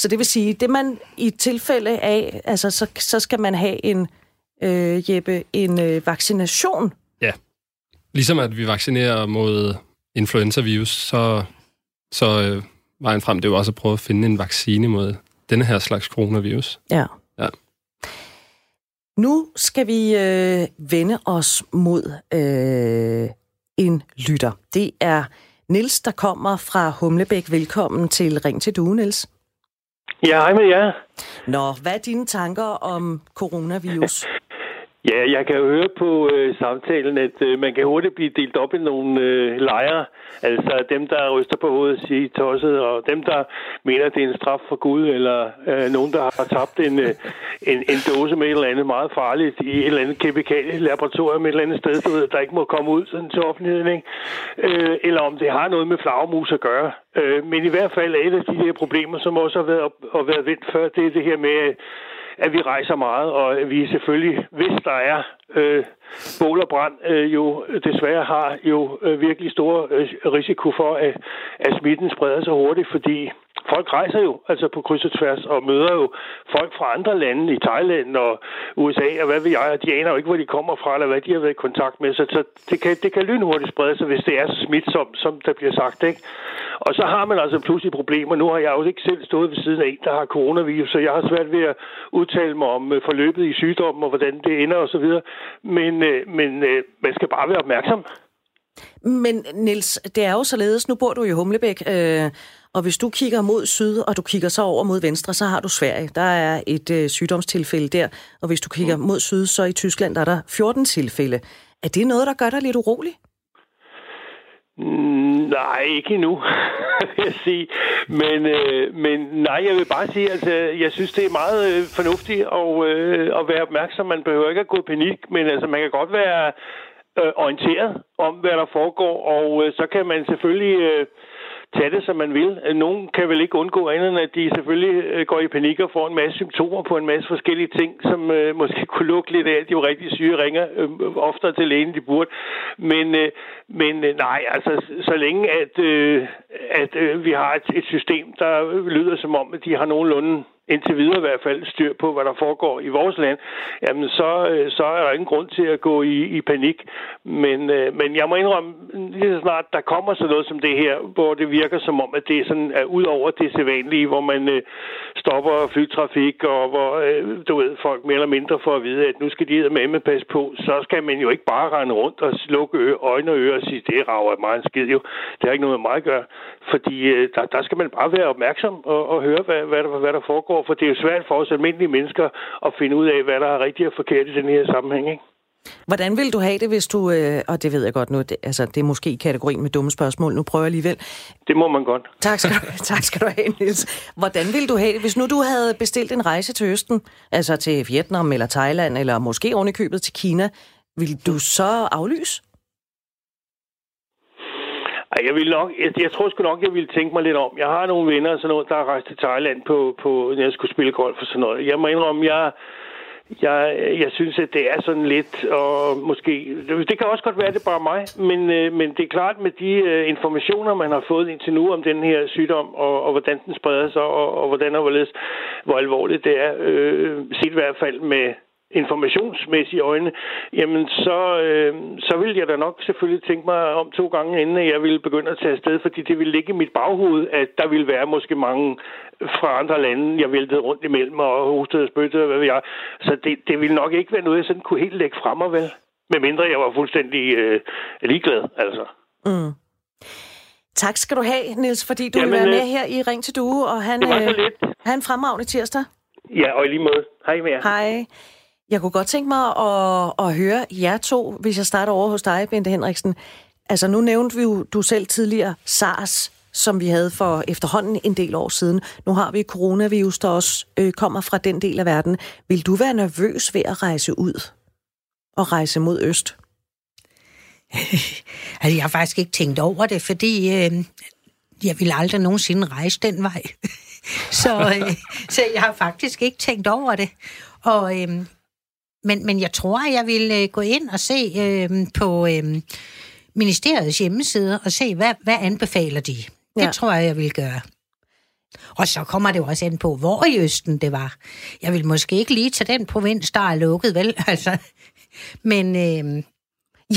Så det vil sige, det man i tilfælde af, altså så, så skal man have en, øh, Jeppe, en øh, vaccination. Ja. Ligesom at vi vaccinerer mod influenza-virus, så, så øh, vejen frem, det er jo også at prøve at finde en vaccine mod denne her slags coronavirus. Ja. Ja. Nu skal vi øh, vende os mod øh, en lytter. Det er Nils der kommer fra Humlebæk. Velkommen til Ring til Due, Niels. Ja, hej med jer. Nå, hvad er dine tanker om coronavirus? ja, jeg kan jo høre på øh, samtalen, at øh, man kan hurtigt blive delt op i nogle øh, lejre. Altså dem, der ryster på hovedet og siger tosset, og dem, der mener, at det er en straf for Gud, eller øh, nogen, der har tabt en, øh, en, en dåse med et eller andet meget farligt i et eller andet kemikalie laboratorium et eller andet sted, du ved, der ikke må komme ud sådan til offentligheden. Ikke? Øh, eller om det har noget med flagermus at gøre. Øh, men i hvert fald er et af de her problemer, som også har været, op, har været vendt før, det er det her med, at vi rejser meget, og vi selvfølgelig, hvis der er øh, bål og brand, øh, jo desværre har jo øh, virkelig stor øh, risiko for, at, at smitten spreder sig hurtigt, fordi folk rejser jo altså på kryds og tværs og møder jo folk fra andre lande i Thailand og USA og hvad ved jeg, og de aner jo ikke, hvor de kommer fra eller hvad de har været i kontakt med, så, så det, kan, det kan lynhurtigt sprede sig, hvis det er så smitsomt, som der bliver sagt, ikke? Og så har man altså pludselig problemer. Nu har jeg jo ikke selv stået ved siden af en, der har coronavirus, så jeg har svært ved at udtale mig om øh, forløbet i sygdommen og hvordan det ender osv. Men, øh, men øh, man skal bare være opmærksom. Men Nils, det er jo således, nu bor du i Humlebæk, øh, og hvis du kigger mod syd, og du kigger så over mod venstre, så har du Sverige. Der er et øh, sygdomstilfælde der, og hvis du kigger mm. mod syd, så i Tyskland der er der 14 tilfælde. Er det noget, der gør dig lidt urolig? Mm, nej, ikke endnu, vil jeg sige. Men, øh, men nej, jeg vil bare sige, altså, jeg synes, det er meget øh, fornuftigt at, øh, at være opmærksom. Man behøver ikke at gå i panik, men altså, man kan godt være øh, orienteret om, hvad der foregår, og øh, så kan man selvfølgelig... Øh, tage det, som man vil. Nogen kan vel ikke undgå andet, end at de selvfølgelig øh, går i panik og får en masse symptomer på en masse forskellige ting, som øh, måske kunne lukke lidt af, at de jo rigtig syge ringer øh, oftere til lægen, de burde. Men, øh, men øh, nej, altså så længe at, øh, at øh, vi har et, et system, der lyder som om, at de har nogenlunde indtil videre i hvert fald styr på, hvad der foregår i vores land, jamen så, øh, så er der ingen grund til at gå i, i panik. Men, øh, men jeg må indrømme, lige så snart der kommer sådan noget som det her, hvor det virker som om, at det er sådan er ud over det sædvanlige, hvor man øh, stopper flytrafik, og hvor øh, du ved, folk mere eller mindre får at vide, at nu skal de med med passe på, så skal man jo ikke bare rende rundt og slukke øjne og ører og sige, det rager mig en skid jo. Det har ikke noget med mig at gøre. Fordi øh, der, der skal man bare være opmærksom og, og høre, hvad, hvad, der, hvad der foregår for det er jo svært for os almindelige mennesker at finde ud af, hvad der er rigtigt og forkert i den her sammenhæng. Ikke? Hvordan vil du have det, hvis du, øh, og det ved jeg godt nu, det, altså det er måske kategorien med dumme spørgsmål, nu prøver jeg alligevel. Det må man godt. Tak skal, du, tak skal du have, Niels. Hvordan vil du have det, hvis nu du havde bestilt en rejse til Østen, altså til Vietnam eller Thailand, eller måske ovenikøbet til Kina, vil du så aflyse? Ej, jeg, vil nok, jeg, jeg tror sgu nok, jeg ville tænke mig lidt om. Jeg har nogle venner, sådan noget, der har rejst til Thailand, på, på, når jeg skulle spille golf og sådan noget. Jeg må indrømme, jeg, jeg, jeg synes, at det er sådan lidt, og måske, det kan også godt være, at det er bare mig, men, øh, men det er klart med de øh, informationer, man har fået indtil nu om den her sygdom, og, og hvordan den spreder sig, og, og hvordan og hvorledes, hvor alvorligt det er, øh, set i hvert fald med informationsmæssige øjne, jamen så, øh, så vil jeg da nok selvfølgelig tænke mig om to gange, inden jeg ville begynde at tage afsted, fordi det ville ligge i mit baghoved, at der ville være måske mange fra andre lande, jeg væltede rundt imellem og hostede og spyttede, hvad ved jeg. Så det, det ville nok ikke være noget, jeg sådan kunne helt lægge frem og vel. Medmindre jeg var fuldstændig øh, ligeglad, altså. Mm. Tak skal du have, Niels, fordi du Jamen, vil være med øh, her i Ring til Due, og han, øh, han en fremragende tirsdag. Ja, og i lige måde. Hej med jer. Hej. Jeg kunne godt tænke mig at, at høre jer to, hvis jeg starter over hos dig, Bente Henriksen. Altså, nu nævnte vi jo du selv tidligere SARS, som vi havde for efterhånden en del år siden. Nu har vi coronavirus, der også øh, kommer fra den del af verden. Vil du være nervøs ved at rejse ud og rejse mod øst? altså, jeg har faktisk ikke tænkt over det, fordi øh, jeg vil aldrig nogensinde rejse den vej. så, øh, så jeg har faktisk ikke tænkt over det. Og, øh, men, men jeg tror, at jeg vil øh, gå ind og se øh, på øh, ministeriets hjemmeside og se, hvad, hvad anbefaler de. Det ja. tror jeg, jeg vil gøre. Og så kommer det jo også ind på, hvor i Østen det var. Jeg vil måske ikke lige tage den provins, der er lukket, vel? Altså, men... Øh,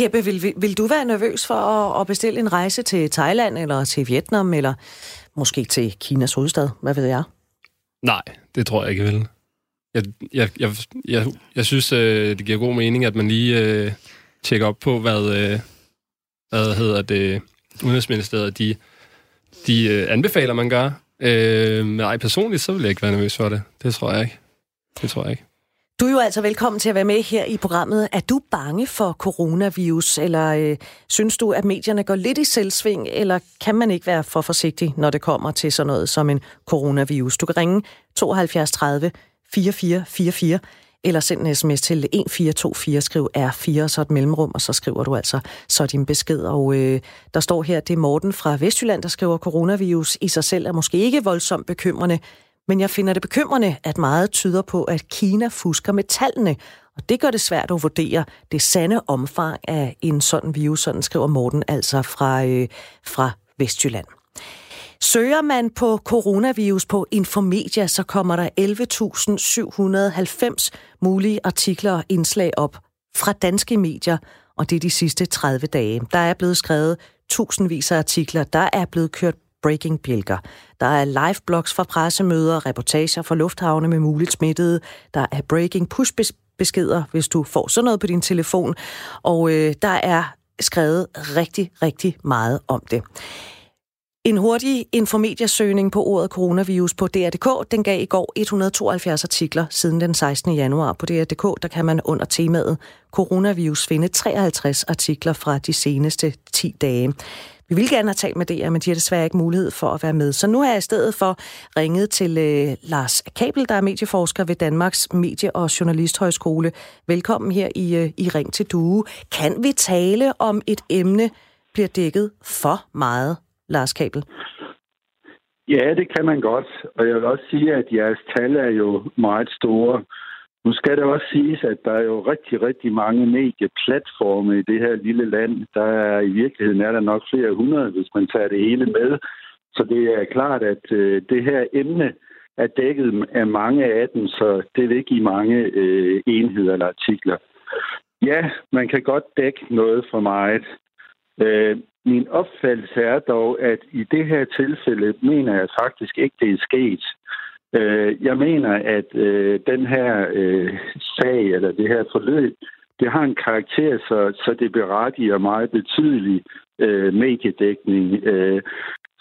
Jeppe, vil, vil du være nervøs for at, at bestille en rejse til Thailand, eller til Vietnam, eller måske til Kinas hovedstad? Hvad ved jeg? Nej, det tror jeg ikke, vil. Jeg, jeg, jeg, jeg, jeg synes, øh, det giver god mening, at man lige øh, tjekker op på, hvad, øh, hvad hedder det, Udenrigsministeriet, de, de øh, anbefaler, man gør. Øh, men ej, personligt, så vil jeg ikke være nervøs for det. Det tror jeg ikke. Det tror jeg ikke. Du er jo altså velkommen til at være med her i programmet. Er du bange for coronavirus, eller øh, synes du, at medierne går lidt i selvsving, eller kan man ikke være for forsigtig, når det kommer til sådan noget som en coronavirus? Du kan ringe 72 30 4444, eller send en sms til 1424, skriv R4, og så et mellemrum, og så skriver du altså så din besked. Og øh, der står her, det er Morten fra Vestjylland, der skriver, coronavirus i sig selv er måske ikke voldsomt bekymrende, men jeg finder det bekymrende, at meget tyder på, at Kina fusker med tallene, og det gør det svært at vurdere det sande omfang af en sådan virus, sådan skriver Morten altså fra, øh, fra Vestjylland. Søger man på coronavirus på Infomedia, så kommer der 11.790 mulige artikler og indslag op fra danske medier, og det er de sidste 30 dage. Der er blevet skrevet tusindvis af artikler, der er blevet kørt breaking bjælker. Der er live blogs fra pressemøder, reportager fra lufthavne med muligt smittede. Der er breaking push beskeder, hvis du får sådan noget på din telefon. Og øh, der er skrevet rigtig, rigtig meget om det. En hurtig infomediasøgning på ordet coronavirus på DR.dk, den gav i går 172 artikler siden den 16. januar. På DR.dk, der kan man under temaet coronavirus finde 53 artikler fra de seneste 10 dage. Vi vil gerne have talt med DR, men de har desværre ikke mulighed for at være med. Så nu har jeg i stedet for ringet til øh, Lars Kabel, der er medieforsker ved Danmarks Medie- og Journalisthøjskole. Velkommen her i, øh, i Ring til Due. Kan vi tale om et emne, bliver dækket for meget Lars Kabel? Ja, det kan man godt. Og jeg vil også sige, at jeres tal er jo meget store. Nu skal det også siges, at der er jo rigtig, rigtig mange medieplatforme i det her lille land. Der er i virkeligheden er der nok flere hundrede, hvis man tager det hele med. Så det er klart, at øh, det her emne er dækket af mange af dem, så det vil give mange øh, enheder eller artikler. Ja, man kan godt dække noget for meget. Øh, min opfattelse er dog, at i det her tilfælde mener jeg faktisk ikke, det er sket. Øh, jeg mener, at øh, den her øh, sag, eller det her forløb, det har en karakter, så, så det berettiger meget betydelig øh, mediedækning. Øh,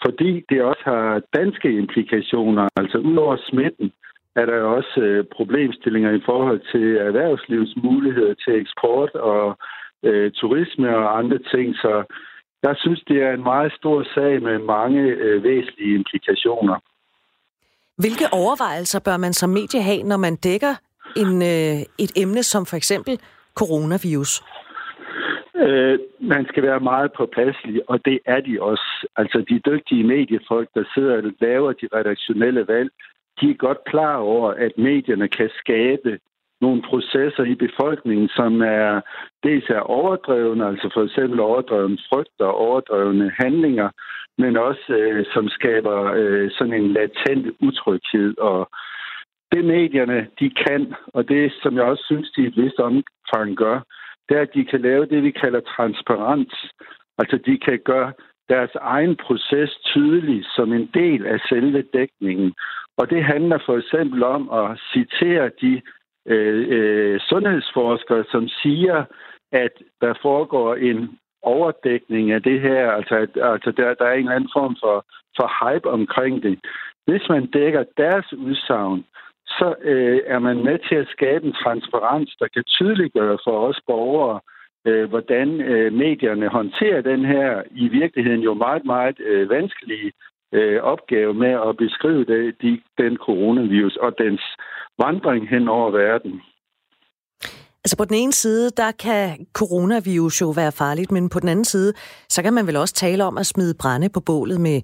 fordi det også har danske implikationer, altså udover smitten, er der også øh, problemstillinger i forhold til erhvervslivets muligheder til eksport og øh, turisme og andre ting. Så jeg synes, det er en meget stor sag med mange øh, væsentlige implikationer. Hvilke overvejelser bør man som medie have, når man dækker en, øh, et emne som for eksempel coronavirus? Øh, man skal være meget påpasselig, og det er de også. Altså de dygtige mediefolk, der sidder og laver de redaktionelle valg, de er godt klar over, at medierne kan skabe nogle processer i befolkningen, som er dels er overdrevne, altså for eksempel overdrevne frygt og overdrevne handlinger, men også øh, som skaber øh, sådan en latent utryghed. Og det medierne, de kan, og det som jeg også synes, de i et vist omfang gør, det er, at de kan lave det, vi kalder transparens. Altså de kan gøre deres egen proces tydelig som en del af selve dækningen. Og det handler for eksempel om at citere de øh, øh, sundhedsforskere, som siger, at der foregår en overdækning af det her, altså, at, altså der, der er en eller anden form for, for hype omkring det. Hvis man dækker deres udsagn, så øh, er man med til at skabe en transparens, der kan tydeliggøre for os borgere, øh, hvordan øh, medierne håndterer den her i virkeligheden jo meget, meget øh, vanskelige øh, opgave med at beskrive det, de, den coronavirus og dens vandring hen over verden. Altså på den ene side, der kan coronavirus jo være farligt, men på den anden side, så kan man vel også tale om at smide brænde på bålet med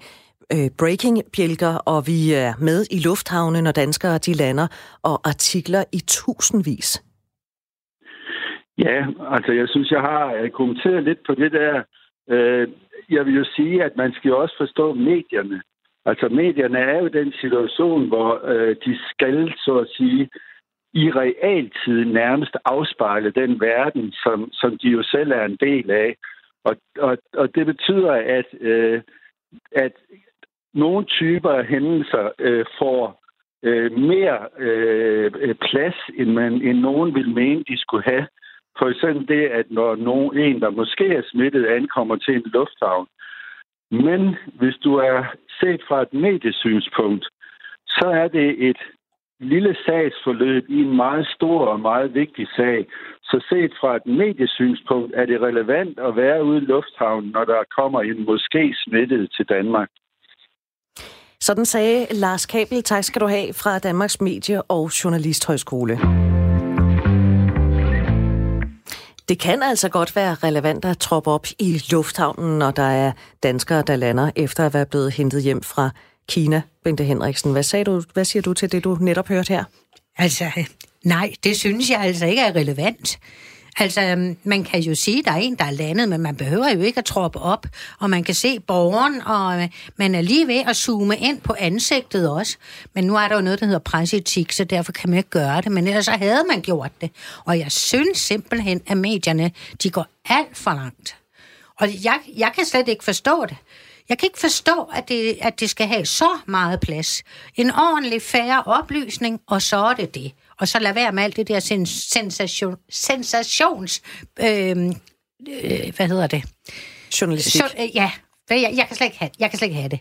øh, breaking-bjælker, og vi er med i lufthavne, når danskere de lander, og artikler i tusindvis. Ja, altså jeg synes, jeg har øh, kommenteret lidt på det der. Øh, jeg vil jo sige, at man skal jo også forstå medierne. Altså medierne er jo den situation, hvor øh, de skal, så at sige, i realtid nærmest afspejle den verden, som, som de jo selv er en del af. Og, og, og det betyder, at, øh, at nogle typer af hændelser øh, får øh, mere øh, plads, end, man, end nogen vil mene, de skulle have. For eksempel det, at når nogen, en, der måske er smittet, ankommer til en lufthavn. Men hvis du er set fra et mediesynspunkt, så er det et lille sagsforløb i en meget stor og meget vigtig sag. Så set fra et mediesynspunkt er det relevant at være ude i lufthavnen, når der kommer en måske smittet til Danmark. Sådan sagde Lars Kabel. Tak skal du have fra Danmarks Medie- og Journalisthøjskole. Det kan altså godt være relevant at troppe op i lufthavnen, når der er danskere, der lander efter at være blevet hentet hjem fra Kina. Bente Henriksen, hvad, sagde du, hvad siger du til det, du netop hørte her? Altså, nej, det synes jeg altså ikke er relevant. Altså, øhm, man kan jo sige, at der er en, der er landet, men man behøver jo ikke at troppe op, og man kan se borgeren, og øh, man er lige ved at zoome ind på ansigtet også. Men nu er der jo noget, der hedder presseetik, så derfor kan man ikke gøre det, men ellers så havde man gjort det. Og jeg synes simpelthen, at medierne, de går alt for langt. Og jeg, jeg kan slet ikke forstå det. Jeg kan ikke forstå, at det, at det skal have så meget plads. En ordentlig færre oplysning, og så er det det og så lad være med alt det der sensation, sensations... Øh, øh, hvad hedder det? Journalistik. Så, øh, ja, jeg, jeg, kan slet ikke have, jeg kan slet ikke have det.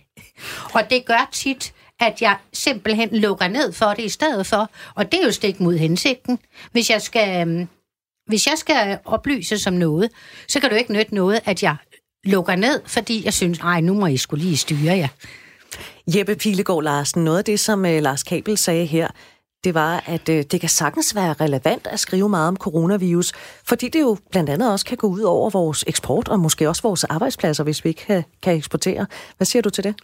Og det gør tit, at jeg simpelthen lukker ned for det i stedet for. Og det er jo stik mod hensigten. Hvis jeg skal, øh, hvis jeg skal oplyse som noget, så kan du ikke nytte noget, at jeg lukker ned, fordi jeg synes, nej, nu må I skulle lige styre jer. Ja. Jeppe Pilegaard Larsen, noget af det, som uh, Lars Kabel sagde her, det var, at øh, det kan sagtens være relevant at skrive meget om coronavirus, fordi det jo blandt andet også kan gå ud over vores eksport og måske også vores arbejdspladser, hvis vi ikke kan, kan eksportere. Hvad siger du til det?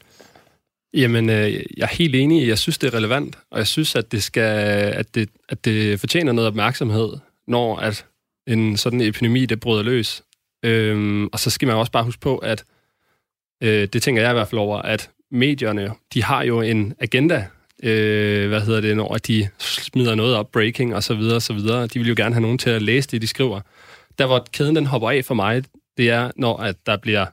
Jamen, øh, jeg er helt enig. Jeg synes, det er relevant, og jeg synes, at det, skal, at det, at det fortjener noget opmærksomhed, når at en sådan epidemi, det bryder løs. Øhm, og så skal man også bare huske på, at øh, det tænker jeg i hvert fald over, at medierne, de har jo en agenda, øh, hvad hedder det, når de smider noget op, breaking og så videre, og så videre. De vil jo gerne have nogen til at læse det, de skriver. Der, hvor kæden den hopper af for mig, det er, når at der bliver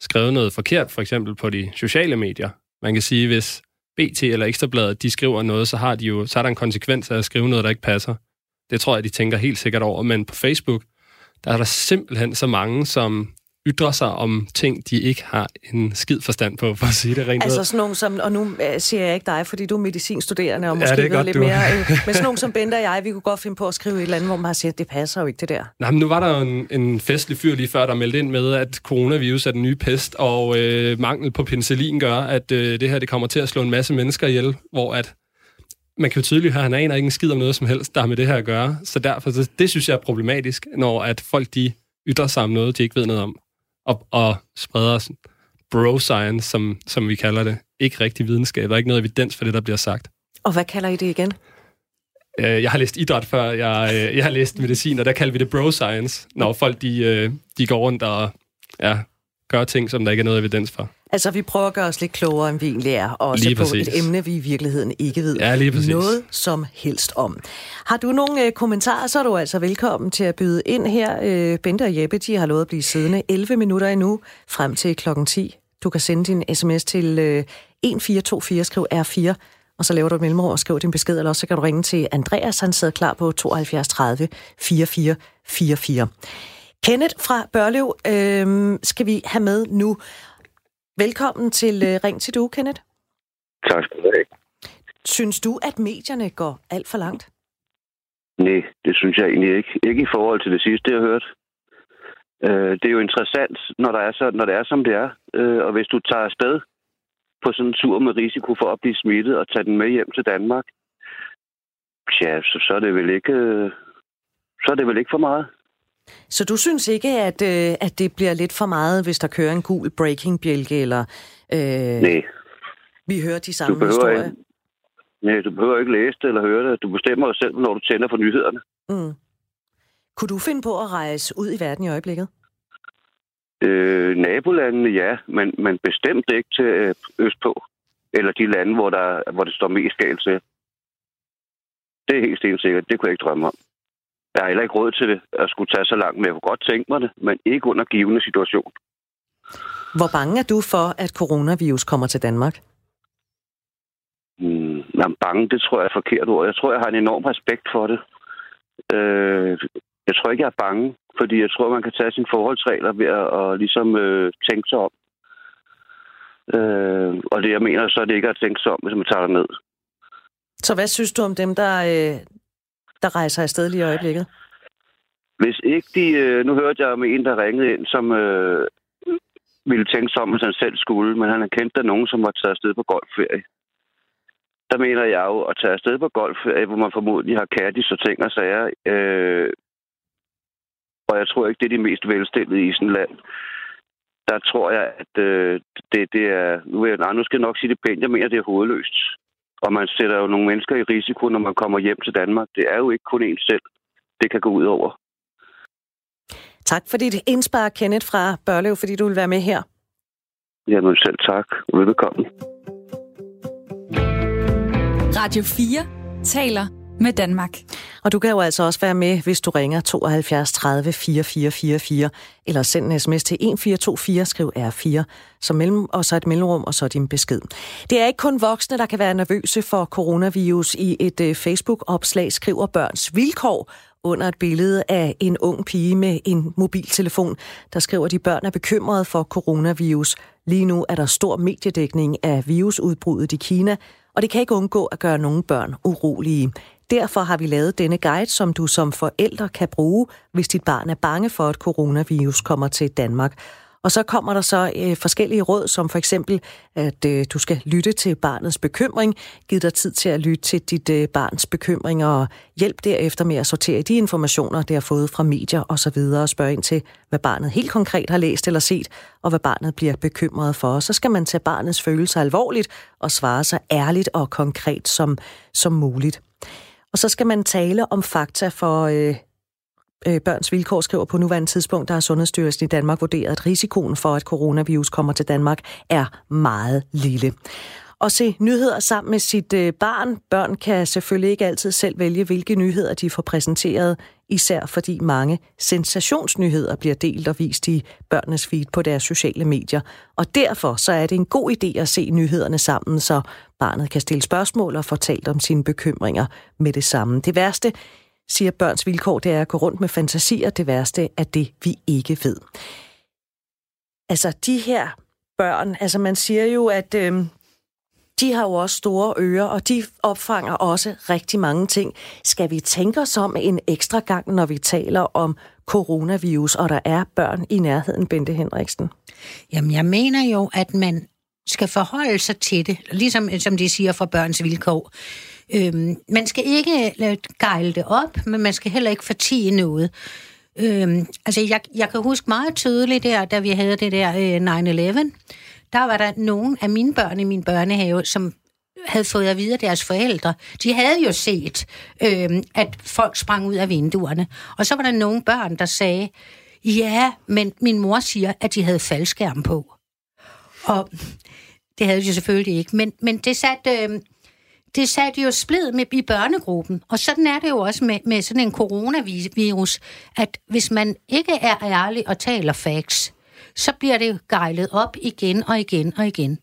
skrevet noget forkert, for eksempel på de sociale medier. Man kan sige, hvis BT eller Ekstrabladet, de skriver noget, så, har de jo, så er der en konsekvens af at skrive noget, der ikke passer. Det tror jeg, de tænker helt sikkert over. Men på Facebook, der er der simpelthen så mange, som ytre sig om ting, de ikke har en skid forstand på, for at sige det rent Altså sådan nogen som, og nu øh, siger jeg ikke dig, fordi du er medicinstuderende, og måske ja, ved godt, lidt du. mere, øh, men sådan nogen som Bente og jeg, vi kunne godt finde på at skrive et eller andet, hvor man har sagt, det passer jo ikke det der. Nej, men nu var der jo en, en festlig fyr lige før, der meldte ind med, at coronavirus er den nye pest, og øh, mangel på penicillin gør, at øh, det her det kommer til at slå en masse mennesker ihjel, hvor at man kan jo tydeligt høre, at han aner ikke en skid om noget som helst, der har med det her at gøre. Så derfor, så det synes jeg er problematisk, når at folk de ytrer sig om noget, de ikke ved noget om og, og spreder bro-science, som, som vi kalder det. Ikke rigtig videnskab, og ikke noget evidens for det, der bliver sagt. Og hvad kalder I det igen? Øh, jeg har læst idræt før, jeg, øh, jeg har læst medicin, og der kalder vi det bro science, når folk de, øh, de går rundt og ja, gør ting, som der ikke er noget evidens for. Altså, vi prøver at gøre os lidt klogere, end vi egentlig er, og også Lige på præcis. et emne, vi i virkeligheden ikke ved Ja, noget som helst om. Har du nogle øh, kommentarer, så er du altså velkommen til at byde ind her. Øh, Bente og Jeppe, de har lovet at blive siddende 11 minutter endnu, frem til klokken 10. Du kan sende din sms til øh, 1424, skriv R4, og så laver du et mellemrum og skriver din besked, eller også så kan du ringe til Andreas, han sidder klar på 72 30 44 44. Kenneth fra Børlev øh, skal vi have med nu. Velkommen til øh, Ring til du, Kenneth. Tak skal du have. Synes du, at medierne går alt for langt? Nej, det synes jeg egentlig ikke. Ikke i forhold til det sidste, jeg hørte. Øh, det er jo interessant, når, der er så, når det er, som det er. Øh, og hvis du tager afsted på sådan en tur med risiko for at blive smittet og tage den med hjem til Danmark, ja, så, så er det vel ikke... Øh, så er det vel ikke for meget. Så du synes ikke, at, øh, at det bliver lidt for meget, hvis der kører en gul breaking-bjælke, eller øh, Nej, vi hører de du samme behøver, historier? ikke, nej, du behøver ikke læse det eller høre det. Du bestemmer jo selv, når du tænder for nyhederne. Mm. Kunne du finde på at rejse ud i verden i øjeblikket? Øh, nabolandene, ja, men, men bestemt ikke til øh, østpå. Eller de lande, hvor, der, hvor det står mest galt til. Det er helt stensikkert. Det kunne jeg ikke drømme om. Jeg har heller ikke råd til det, at skulle tage så langt, men jeg kunne godt tænke mig det, men ikke under givende situation. Hvor bange er du for, at coronavirus kommer til Danmark? Mm, jamen, bange, det tror jeg er et forkert ord. Jeg tror, jeg har en enorm respekt for det. Øh, jeg tror ikke, jeg er bange, fordi jeg tror, man kan tage sine forholdsregler ved at og ligesom øh, tænke sig om. Øh, og det, jeg mener, så er det ikke at tænke sig om, hvis man tager ned. Så hvad synes du om dem, der, øh, der rejser afsted lige i øjeblikket? Hvis ikke de... Øh, nu hørte jeg om en, der ringede ind, som øh, ville tænke sig om, hvis han selv skulle, men han har kendt der nogen, som var taget afsted på golfferie. Der mener jeg jo at tage afsted på golfferie, hvor man formodentlig har kærtis og ting og sager. Øh, og jeg tror ikke, det er de mest velstillede i sådan land. Der tror jeg, at øh, det, det er... Nu, vil jeg, nej, nu skal jeg nok sige det pænt. Jeg mener, det er hovedløst. Og man sætter jo nogle mennesker i risiko, når man kommer hjem til Danmark. Det er jo ikke kun en selv, det kan gå ud over. Tak for dit indspar, Kenneth fra Børlev, fordi du vil være med her. Jamen selv tak. Velkommen. Radio 4 taler med Danmark. Og du kan jo altså også være med, hvis du ringer 72 30 4444, eller send en sms til 1424, skriv R4, så mellem, og så et mellemrum, og så din besked. Det er ikke kun voksne, der kan være nervøse for coronavirus. I et øh, Facebook-opslag skriver Børns Vilkår under et billede af en ung pige med en mobiltelefon. Der skriver de, børn er bekymrede for coronavirus. Lige nu er der stor mediedækning af virusudbruddet i Kina, og det kan ikke undgå at gøre nogle børn urolige. Derfor har vi lavet denne guide, som du som forælder kan bruge, hvis dit barn er bange for, at coronavirus kommer til Danmark. Og så kommer der så øh, forskellige råd, som for eksempel, at øh, du skal lytte til barnets bekymring, giv dig tid til at lytte til dit øh, barns bekymring, og hjælp derefter med at sortere de informationer, det har fået fra medier osv., og spørge ind til, hvad barnet helt konkret har læst eller set, og hvad barnet bliver bekymret for. Og så skal man tage barnets følelser alvorligt og svare så ærligt og konkret som, som muligt. Og så skal man tale om fakta for øh, øh, børns vilkår skriver på nuværende tidspunkt, der har Sundhedsstyrelsen i Danmark vurderet, at risikoen for, at coronavirus kommer til Danmark, er meget lille. Og se nyheder sammen med sit øh, barn. Børn kan selvfølgelig ikke altid selv vælge, hvilke nyheder de får præsenteret, især fordi mange sensationsnyheder bliver delt og vist i børnenes feed på deres sociale medier. Og derfor så er det en god idé at se nyhederne sammen, så barnet kan stille spørgsmål og fortælle om sine bekymringer med det samme. Det værste, siger børns vilkår, det er at gå rundt med fantasier. Det værste er det, vi ikke ved. Altså, de her børn, altså man siger jo, at øh, de har jo også store ører, og de opfanger også rigtig mange ting. Skal vi tænke os om en ekstra gang, når vi taler om coronavirus, og der er børn i nærheden, Bente Henriksen? Jamen, jeg mener jo, at man skal forholde sig til det, ligesom som de siger fra børns vilkår. Øhm, man skal ikke øh, gejle det op, men man skal heller ikke fortige noget. Øhm, altså, jeg, jeg kan huske meget tydeligt der, da vi havde det der øh, 9-11, der var der nogen af mine børn i min børnehave, som havde fået at vide af deres forældre. De havde jo set, øh, at folk sprang ud af vinduerne. Og så var der nogle børn, der sagde, ja, men min mor siger, at de havde faldskærm på. Og det havde de selvfølgelig ikke. Men, men det satte... Øh, det satte jo splid med, i børnegruppen. Og sådan er det jo også med, med sådan en coronavirus, at hvis man ikke er ærlig og taler facts, så bliver det gejlet op igen og igen og igen.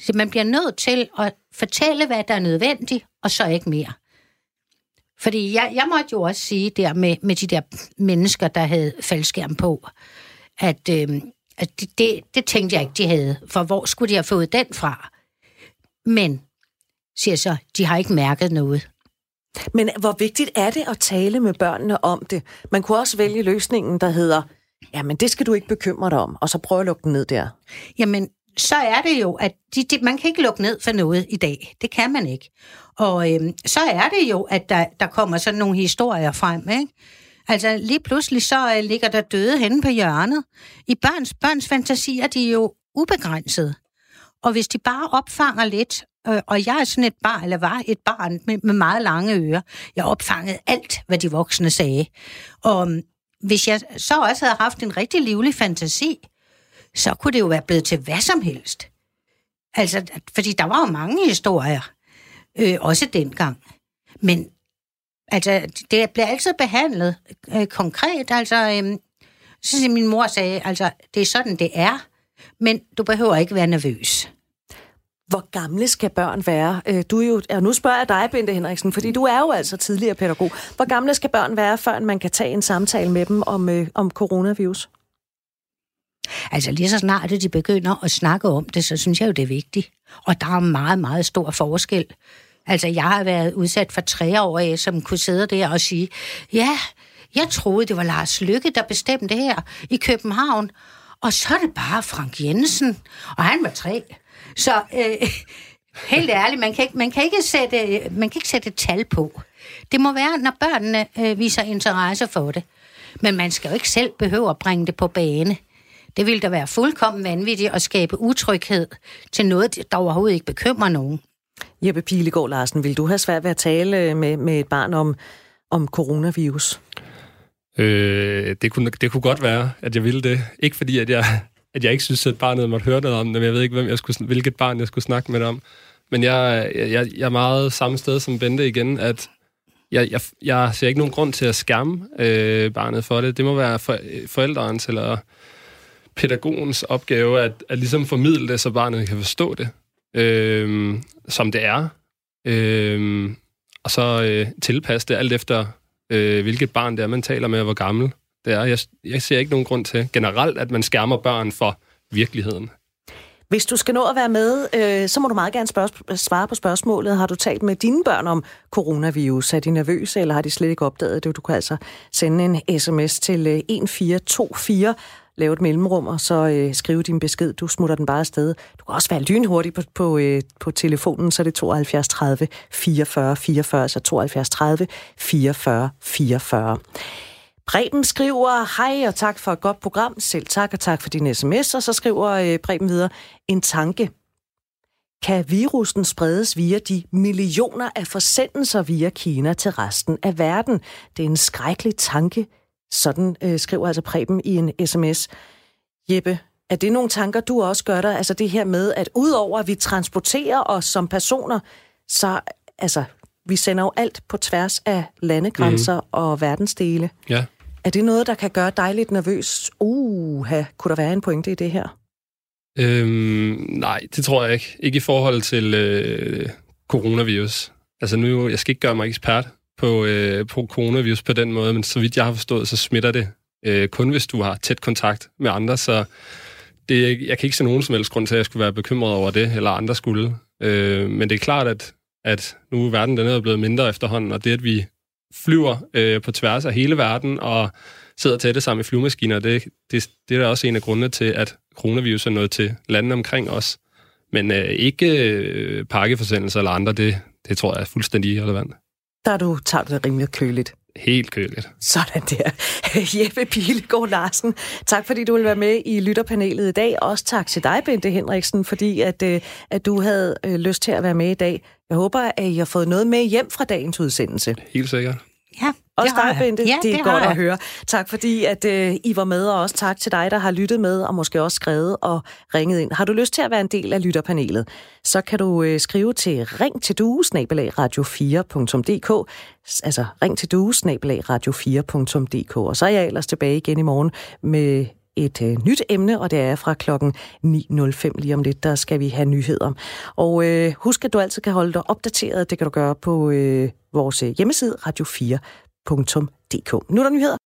Så man bliver nødt til at fortælle, hvad der er nødvendigt, og så ikke mere. Fordi jeg, jeg måtte jo også sige der med, med de der mennesker, der havde faldskærm på, at, øh, at det, det, det tænkte jeg ikke, de havde. For hvor skulle de have fået den fra? Men, siger så, de har ikke mærket noget. Men hvor vigtigt er det at tale med børnene om det? Man kunne også vælge løsningen, der hedder, jamen det skal du ikke bekymre dig om, og så prøve at lukke den ned der. Jamen, så er det jo, at de, de, man kan ikke lukke ned for noget i dag. Det kan man ikke. Og øhm, så er det jo, at der, der kommer sådan nogle historier frem, ikke? Altså lige pludselig så øh, ligger der døde henne på hjørnet. I børns, børns fantasier de er jo ubegrænset. Og hvis de bare opfanger lidt, øh, og jeg er sådan et barn, eller var et barn med, med meget lange ører, jeg opfangede alt, hvad de voksne sagde. Og mm, hvis jeg så også havde haft en rigtig livlig fantasi, så kunne det jo være blevet til hvad som helst. Altså, fordi der var jo mange historier, øh, også dengang. Men altså, det bliver altid behandlet øh, konkret. Altså, øh, så min mor sagde, altså, det er sådan, det er, men du behøver ikke være nervøs. Hvor gamle skal børn være? Øh, du er jo, og nu spørger jeg dig, Bente Henriksen, fordi du er jo altså tidligere pædagog. Hvor gamle skal børn være, før man kan tage en samtale med dem om, øh, om coronavirus? Altså lige så snart de begynder at snakke om det, så synes jeg jo, det er vigtigt. Og der er meget, meget stor forskel. Altså jeg har været udsat for tre år af, som kunne sidde der og sige, ja, jeg troede, det var Lars Lykke, der bestemte det her i København. Og så er det bare Frank Jensen, og han var tre. Så øh, helt ærligt, man kan, ikke, man, kan ikke sætte, man kan ikke sætte et tal på. Det må være, når børnene øh, viser interesse for det. Men man skal jo ikke selv behøve at bringe det på bane. Det ville da være fuldkommen vanvittigt at skabe utryghed til noget, der overhovedet ikke bekymrer nogen. Jeppe Pilegaard Larsen, vil du have svært ved at tale øh, med, med et barn om, om coronavirus? Øh, det, kunne, det kunne godt være, at jeg ville det. Ikke fordi, at jeg, at jeg ikke synes, at barnet måtte høre noget om det, men jeg ved ikke, hvem jeg skulle, hvilket barn jeg skulle snakke med det om. Men jeg, jeg, jeg er meget samme sted som Bente igen, at jeg, jeg, jeg ser ikke nogen grund til at skærme øh, barnet for det. Det må være for, øh, forældrens eller pædagogens opgave at, at ligesom formidle det, så barnet kan forstå det, øh, som det er. Øh, og så øh, tilpasse det alt efter, øh, hvilket barn det er, man taler med, og hvor gammel det er. Jeg, jeg ser ikke nogen grund til generelt, at man skærmer børn for virkeligheden. Hvis du skal nå at være med, øh, så må du meget gerne spørg- svare på spørgsmålet. Har du talt med dine børn om coronavirus? Er de nervøse, eller har de slet ikke opdaget det? Du kan altså sende en sms til øh, 1424 lave et mellemrum, og så øh, skrive din besked. Du smutter den bare afsted. Du kan også være lynhurtig på, på, øh, på telefonen, så er det 72 30 44 44, altså 72 30 44 44. Preben skriver, hej og tak for et godt program. Selv tak og tak for din sms. Og så skriver øh, Preben videre, en tanke. Kan virusen spredes via de millioner af forsendelser via Kina til resten af verden? Det er en skrækkelig tanke, sådan øh, skriver altså Preben i en sms. Jeppe, er det nogle tanker, du også gør dig? Altså det her med, at udover at vi transporterer os som personer, så altså, vi sender jo alt på tværs af landegrænser mm. og verdensdele. Ja. Er det noget, der kan gøre dig lidt nervøs? Uh, kunne der være en pointe i det her? Øhm, nej, det tror jeg ikke. Ikke i forhold til øh, coronavirus. Altså nu, jeg skal ikke gøre mig ekspert på, øh, på coronavirus på den måde, men så vidt jeg har forstået, så smitter det øh, kun, hvis du har tæt kontakt med andre, så det, jeg kan ikke se nogen som helst grund til, at jeg skulle være bekymret over det, eller andre skulle. Øh, men det er klart, at, at nu er verden den er blevet mindre efterhånden, og det, at vi flyver øh, på tværs af hele verden og sidder tætte sammen i flyvemaskiner, det, det, det er da også en af grundene til, at coronavirus er nået til landene omkring os. Men øh, ikke øh, pakkeforsendelser eller andre, det, det tror jeg er fuldstændig irrelevant der du tager det rimelig køligt. Helt køligt. Sådan der. Jeppe Pilegaard Larsen, tak fordi du vil være med i lytterpanelet i dag. Også tak til dig, Bente Henriksen, fordi at, øh, at du havde øh, lyst til at være med i dag. Jeg håber, at I har fået noget med hjem fra dagens udsendelse. Helt sikkert. Ja, også dig, Bente. Ja, det er det godt at høre. Tak fordi, at øh, I var med, og også tak til dig, der har lyttet med, og måske også skrevet og ringet ind. Har du lyst til at være en del af lytterpanelet, så kan du øh, skrive til ring til radio4.dk, altså ring til radio4.dk, og så er jeg ellers tilbage igen i morgen med et øh, nyt emne, og det er fra klokken 9.05 lige om lidt, der skal vi have nyheder. Og øh, husk, at du altid kan holde dig opdateret. Det kan du gøre på øh, vores øh, hjemmeside radio4.dk. Nu er der nyheder.